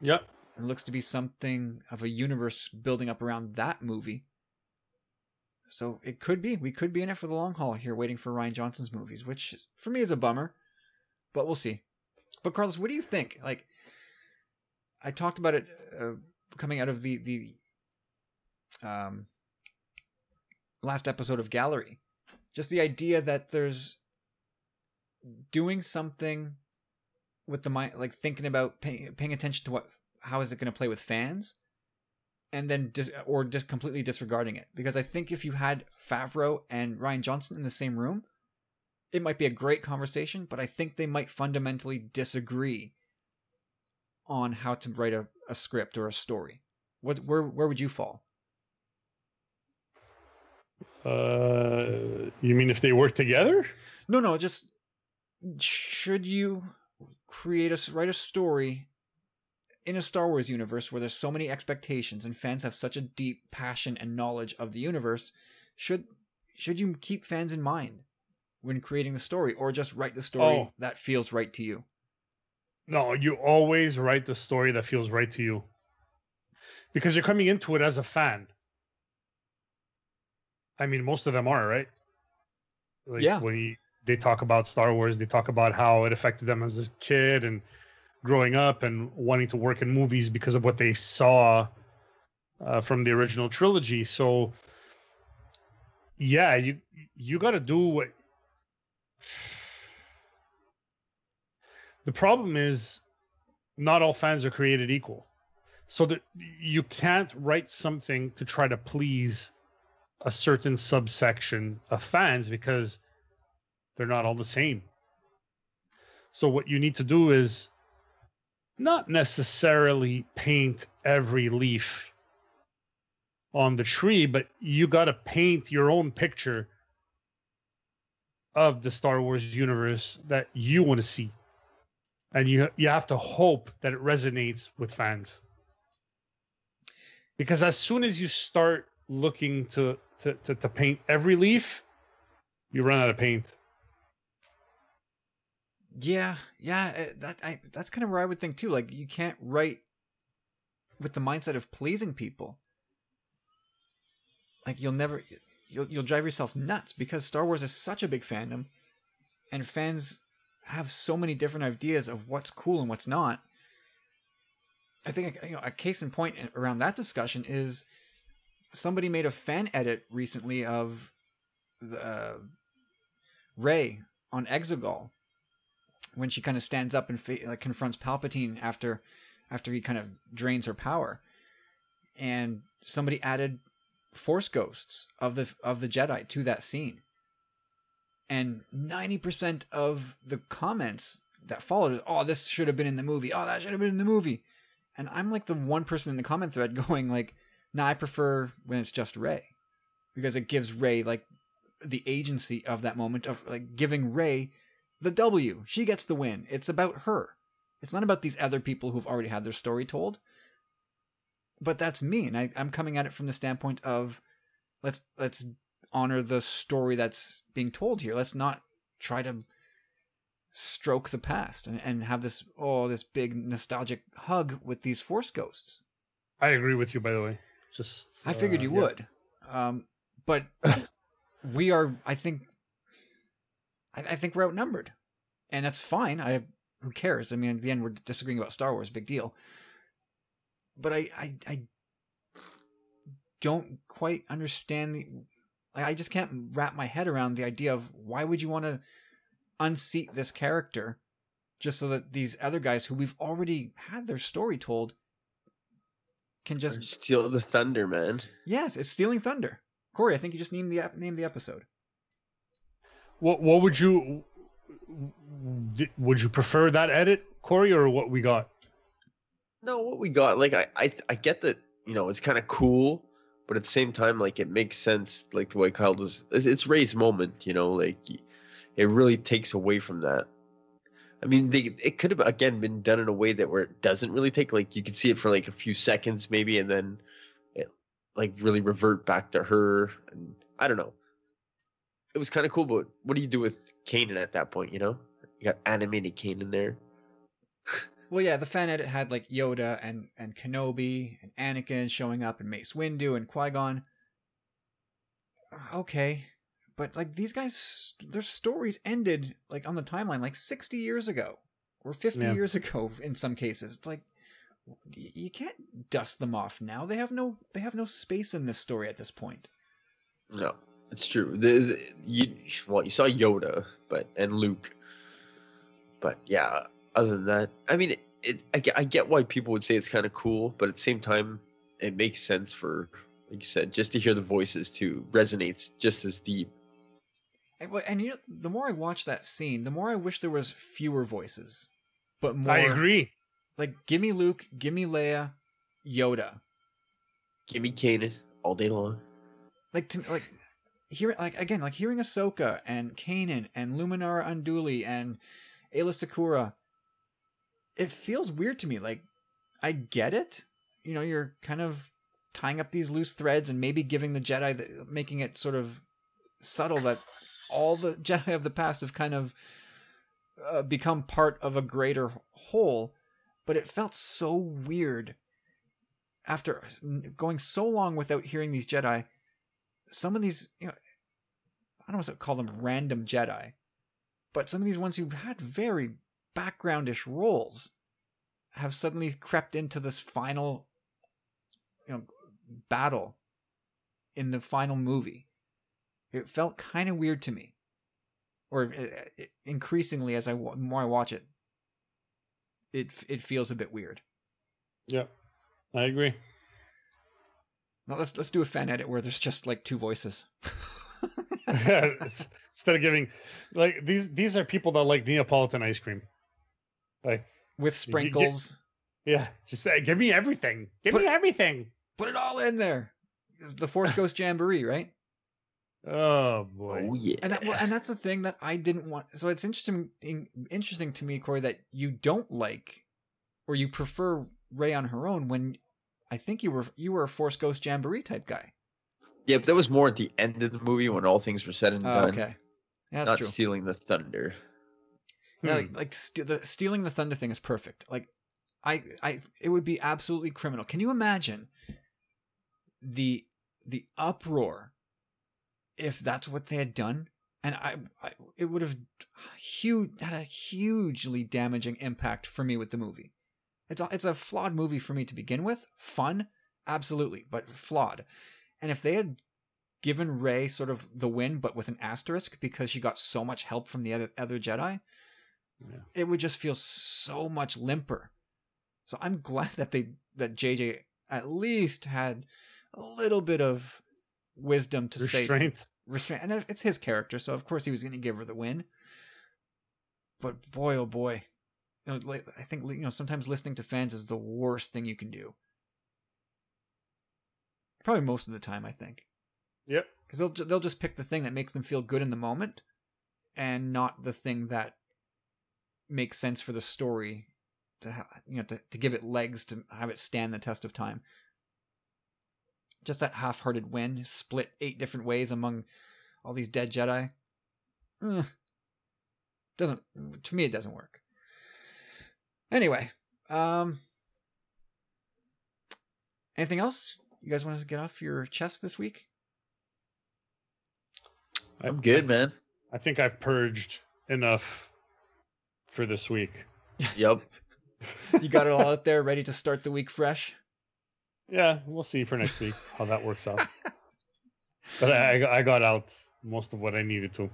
Yep. It looks to be something of a universe building up around that movie. So it could be. We could be in it for the long haul here, waiting for Rian Johnson's movies, which for me is a bummer, but we'll see. But Carlos, what do you think? Like, I talked about it uh, coming out of the the um last episode of Gallery. Just the idea that there's doing something with the mind, like thinking about pay, paying attention to what, how is it going to play with fans, and then dis, or just completely disregarding it. Because I think if you had Favreau and Rian Johnson in the same room, it might be a great conversation. But I think they might fundamentally disagree on how to write a, a script or a story. What where where would you fall? Uh, you mean if they work together? No, no, just should you create a s- write a story in a Star Wars universe where there's so many expectations and fans have such a deep passion and knowledge of the universe, should should you keep fans in mind when creating the story or just write the story Oh. that feels right to you? No, you always write the story that feels right to you. Because you're coming into it as a fan. I mean, most of them are, right? Like Yeah. when you, they talk about Star Wars, they talk about how it affected them as a kid and growing up and wanting to work in movies because of what they saw uh, from the original trilogy. So, yeah, you you got to do what. The problem is, not all fans are created equal. so that you can't write something to try to please a certain subsection of fans because they're not all the same. So what you need to do is not necessarily paint every leaf on the tree, but you got to paint your own picture of the Star Wars universe that you want to see. And you you have to hope that it resonates with fans. Because as soon as you start looking to to, to, to paint every leaf, you run out of paint. Yeah, yeah, uh, that I that's kind of where I would think too. Like you can't write with the mindset of pleasing people. Like you'll never you'll you'll drive yourself nuts because Star Wars is such a big fandom and fans have so many different ideas of what's cool and what's not. I think you know a case in point around that discussion is somebody made a fan edit recently of the uh, Rey on Exegol when she kind of stands up and fa- like confronts Palpatine after after he kind of drains her power, and somebody added Force ghosts of the of the Jedi to that scene, and ninety percent of the comments that followed, oh, this should have been in the movie. Oh, that should have been in the movie, and I'm like the one person in the comment thread going like, nah, I prefer when it's just Rey." because it gives Rey like the agency of that moment of like giving Rey the W. She gets the win. It's about her. It's not about these other people who've already had their story told. But that's me, and I, I'm coming at it from the standpoint of let's let's honor the story that's being told here. Let's not try to stroke the past and, and have this oh this big nostalgic hug with these force ghosts. I agree with you by the way. Just I figured uh, you yeah. would. Um but we are I think I, I think we're outnumbered. And that's fine. I who cares? I mean at the end we're disagreeing about Star Wars, big deal. But I I, I don't quite understand the I I just can't wrap my head around the idea of why would you want to unseat this character just so that these other guys who we've already had their story told can just steal the thunder, man. yes, it's stealing thunder. Corey, I think you just named the ep- named the episode. What what would you would you prefer that edit, Corey, or what we got? No, what we got, like I, I, I get that you know it's kind of cool, but at the same time, like it makes sense, like the way Kyle does. It's, Rey's moment, you know, like it really takes away from that. I mean, they it could have again been done in a way that where it doesn't really take like you could see it for like a few seconds maybe, and then it like really revert back to her, and I don't know. It was kind of cool, but what do you do with Kanan at that point? You know, you got animated Kanan there. Well, yeah, the fan edit had like Yoda and and Kenobi and Anakin showing up and Mace Windu and Qui Gon. Uh, okay, but like these guys, their stories ended like on the timeline like sixty years ago or fifty Yeah. years ago in some cases. It's like you can't dust them off now. They have no they have no space in this story at this point. No, it's true. The, the you well, you saw Yoda, but and Luke, but yeah. Other than that, I mean, it. it I, get, I get why people would say it's kind of cool, but at the same time, it makes sense for, like you said, just to hear the voices too resonates just as deep. And, and you know, the more I watch that scene, the more I wish there was fewer voices, but more. I agree. Like, give me Luke, give me Leia, Yoda. Give me Kanan all day long. Like to like hearing like again like hearing Ahsoka and Kanan and Luminara Unduli and Aayla Secura. It feels weird to me. Like I get it. You know, you're kind of tying up these loose threads and maybe giving the Jedi, the, making it sort of subtle that all the Jedi of the past have kind of uh, become part of a greater whole. But it felt so weird after going so long without hearing these Jedi. Some of these, you know, I don't want to call them random Jedi, but some of these ones who had very backgroundish roles have suddenly crept into this final, you know, battle in the final movie. It felt kind of weird to me, or uh, increasingly as I more I watch it, it it feels a bit weird. Yeah. I agree. Now let's let's do a fan edit where there's just like two voices. Instead of giving like these these are people that like Neapolitan ice cream. Like with You get- sprinkles. yeah, just say give me everything. Give Put- me everything. Put it all in there. The Force Ghost Jamboree, right? Oh boy. Oh yeah. And that, well, and that's the thing that I didn't want. So it's interesting, interesting to me, Corey, that you don't like, or you prefer Rey on her own. When I think you were you were a Force Ghost Jamboree type guy. yeah, but that was more at the end of the movie when all things were said and Oh, done. okay, yeah, that's not true. stealing the thunder. Yeah, Hmm. like, like st- the stealing the thunder thing is perfect. Like, I, I, it would be absolutely criminal. Can you imagine the the uproar if that's what they had done? And I, I it would have huge had a hugely damaging impact for me with the movie. It's a, it's a flawed movie for me to begin with. Fun, absolutely, but flawed. And if they had given Rey sort of the win, but with an asterisk because she got so much help from the other other Jedi, Yeah. it would just feel so much limper. So I'm glad that they that JJ at least had a little bit of wisdom to say Restraint. restraint, and it's his character, so of course he was going to give her the win. But boy, oh boy, you know, like, I think you know sometimes listening to fans is the worst thing you can do. Probably most of the time, I think Yep. because they'll they'll just pick the thing that makes them feel good in the moment, and not the thing that makes sense for the story to ha- you know to, to give it legs to have it stand the test of time. Just that half-hearted win, split eight different ways among all these dead Jedi. Eh, doesn't to me it doesn't work. Anyway, um, anything else you guys want to get off your chest this week? I- I'm good, man. I think I've purged enough for this week. Yep. You got it all out there, ready to start the week fresh. Yeah, we'll see for next week how that works out. But I, I I got out most of what I needed to.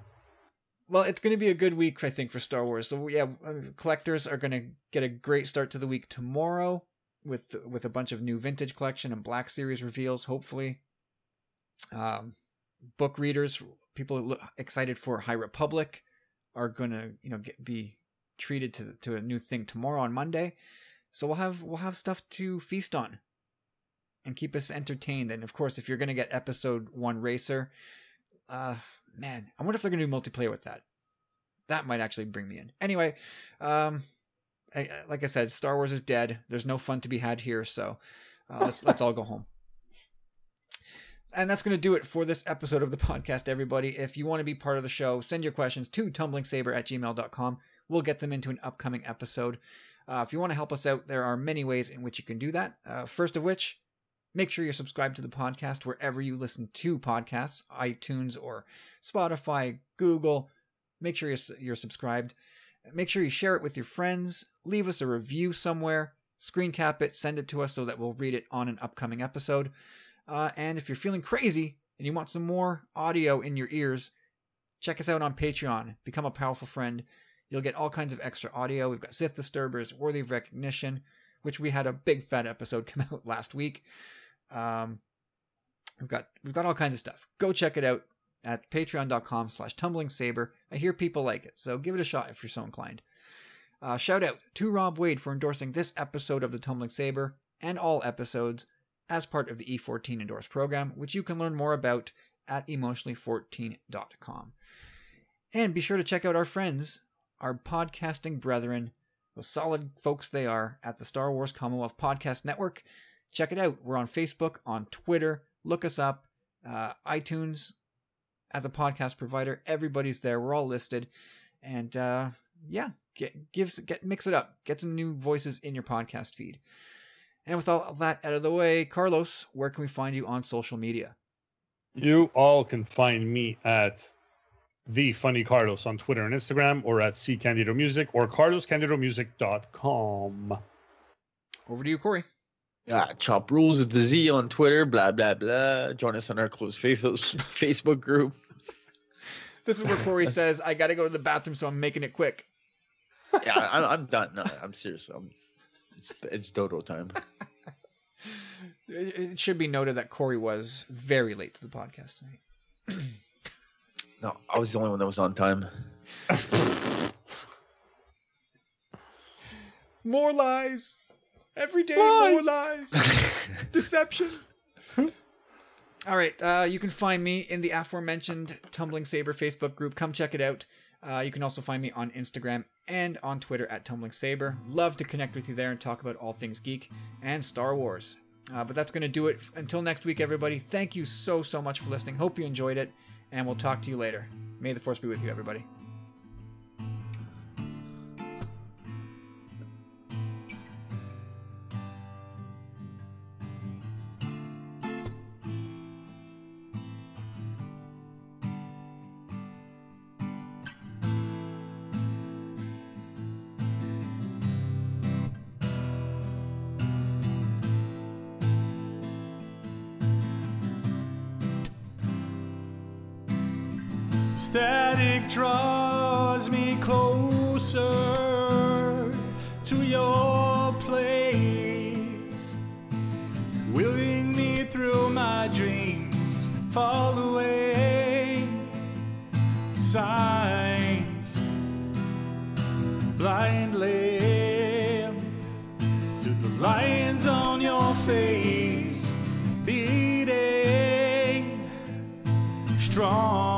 Well, it's going to be a good week, I think, for Star Wars. So yeah, uh, collectors are going to get a great start to the week tomorrow with with a bunch of new vintage collection and Black Series reveals. Hopefully, um, book readers, people excited for High Republic, are going to you know get, be treated to to a new thing tomorrow on Monday. So we'll have we'll have stuff to feast on and keep us entertained. And of course, if you're going to get Episode One Racer, uh, man, I wonder if they're going to do multiplayer with that. That might actually bring me in. Anyway, um, I, like I said, Star Wars is dead. There's no fun to be had here, so uh, let's let's all go home. And that's going to do it for this episode of the podcast, everybody. If you want to be part of the show, send your questions to tumblingsaber at gmail.com. We'll get them into an upcoming episode. Uh, if you want to help us out, there are many ways in which you can do that. Uh, first of which, make sure you're subscribed to the podcast wherever you listen to podcasts, iTunes or Spotify, Google. Make sure you're, subscribed. Make sure you share it with your friends. Leave us a review somewhere. Screen cap it, send it to us so that we'll read it on an upcoming episode. Uh, and if you're feeling crazy and you want some more audio in your ears, check us out on Patreon. Become a powerful friend. You'll get all kinds of extra audio. We've got Sith Disturbers, Worthy of Recognition, which we had a big fat episode come out last week. Um, we've got we've got all kinds of stuff. Go check it out at patreon.com slash tumbling saber. I hear people like it, so give it a shot if you're so inclined. Uh, shout out to Rob Wade for endorsing this episode of the Tumbling Saber and all episodes as part of the E14 Endorse program, which you can learn more about at emotionally14.com. And be sure to check out our friends, our podcasting brethren, the solid folks they are at the Star Wars Commonwealth Podcast Network. Check it out. We're on Facebook, on Twitter. Look us up, uh, iTunes as a podcast provider. Everybody's there. We're all listed, and uh, yeah, get gives get mix it up. Get some new voices in your podcast feed. And with all that out of the way, Carlos, where can we find you on social media? You all can find me at the funny Carlos on Twitter and Instagram, or at C Candido Music or carloscandidomusic.com. Over to you, Corey. Yeah, Chop Rules with the Z on Twitter, blah, blah, blah. Join us on our closed Facebook group. this is where Corey says, I got to go to the bathroom, so I'm making it quick. Yeah, I, am done. No, I'm serious. I'm, it's, it's dodo time. it should be noted that Corey was very late to the podcast tonight. no, I was the only one that was on time. More lies. Every day lies. more lies. Deception. All right. Uh, you can find me in the aforementioned Tumbling Saber Facebook group. Come check it out. Uh, you can also find me on Instagram and on Twitter at Tumbling Saber. Love to connect with you there and talk about all things geek and Star Wars. Uh, but that's going to do it. Until next week, everybody, thank you so, so much for listening. Hope you enjoyed it, and we'll talk to you later. May the Force be with you, everybody. strong.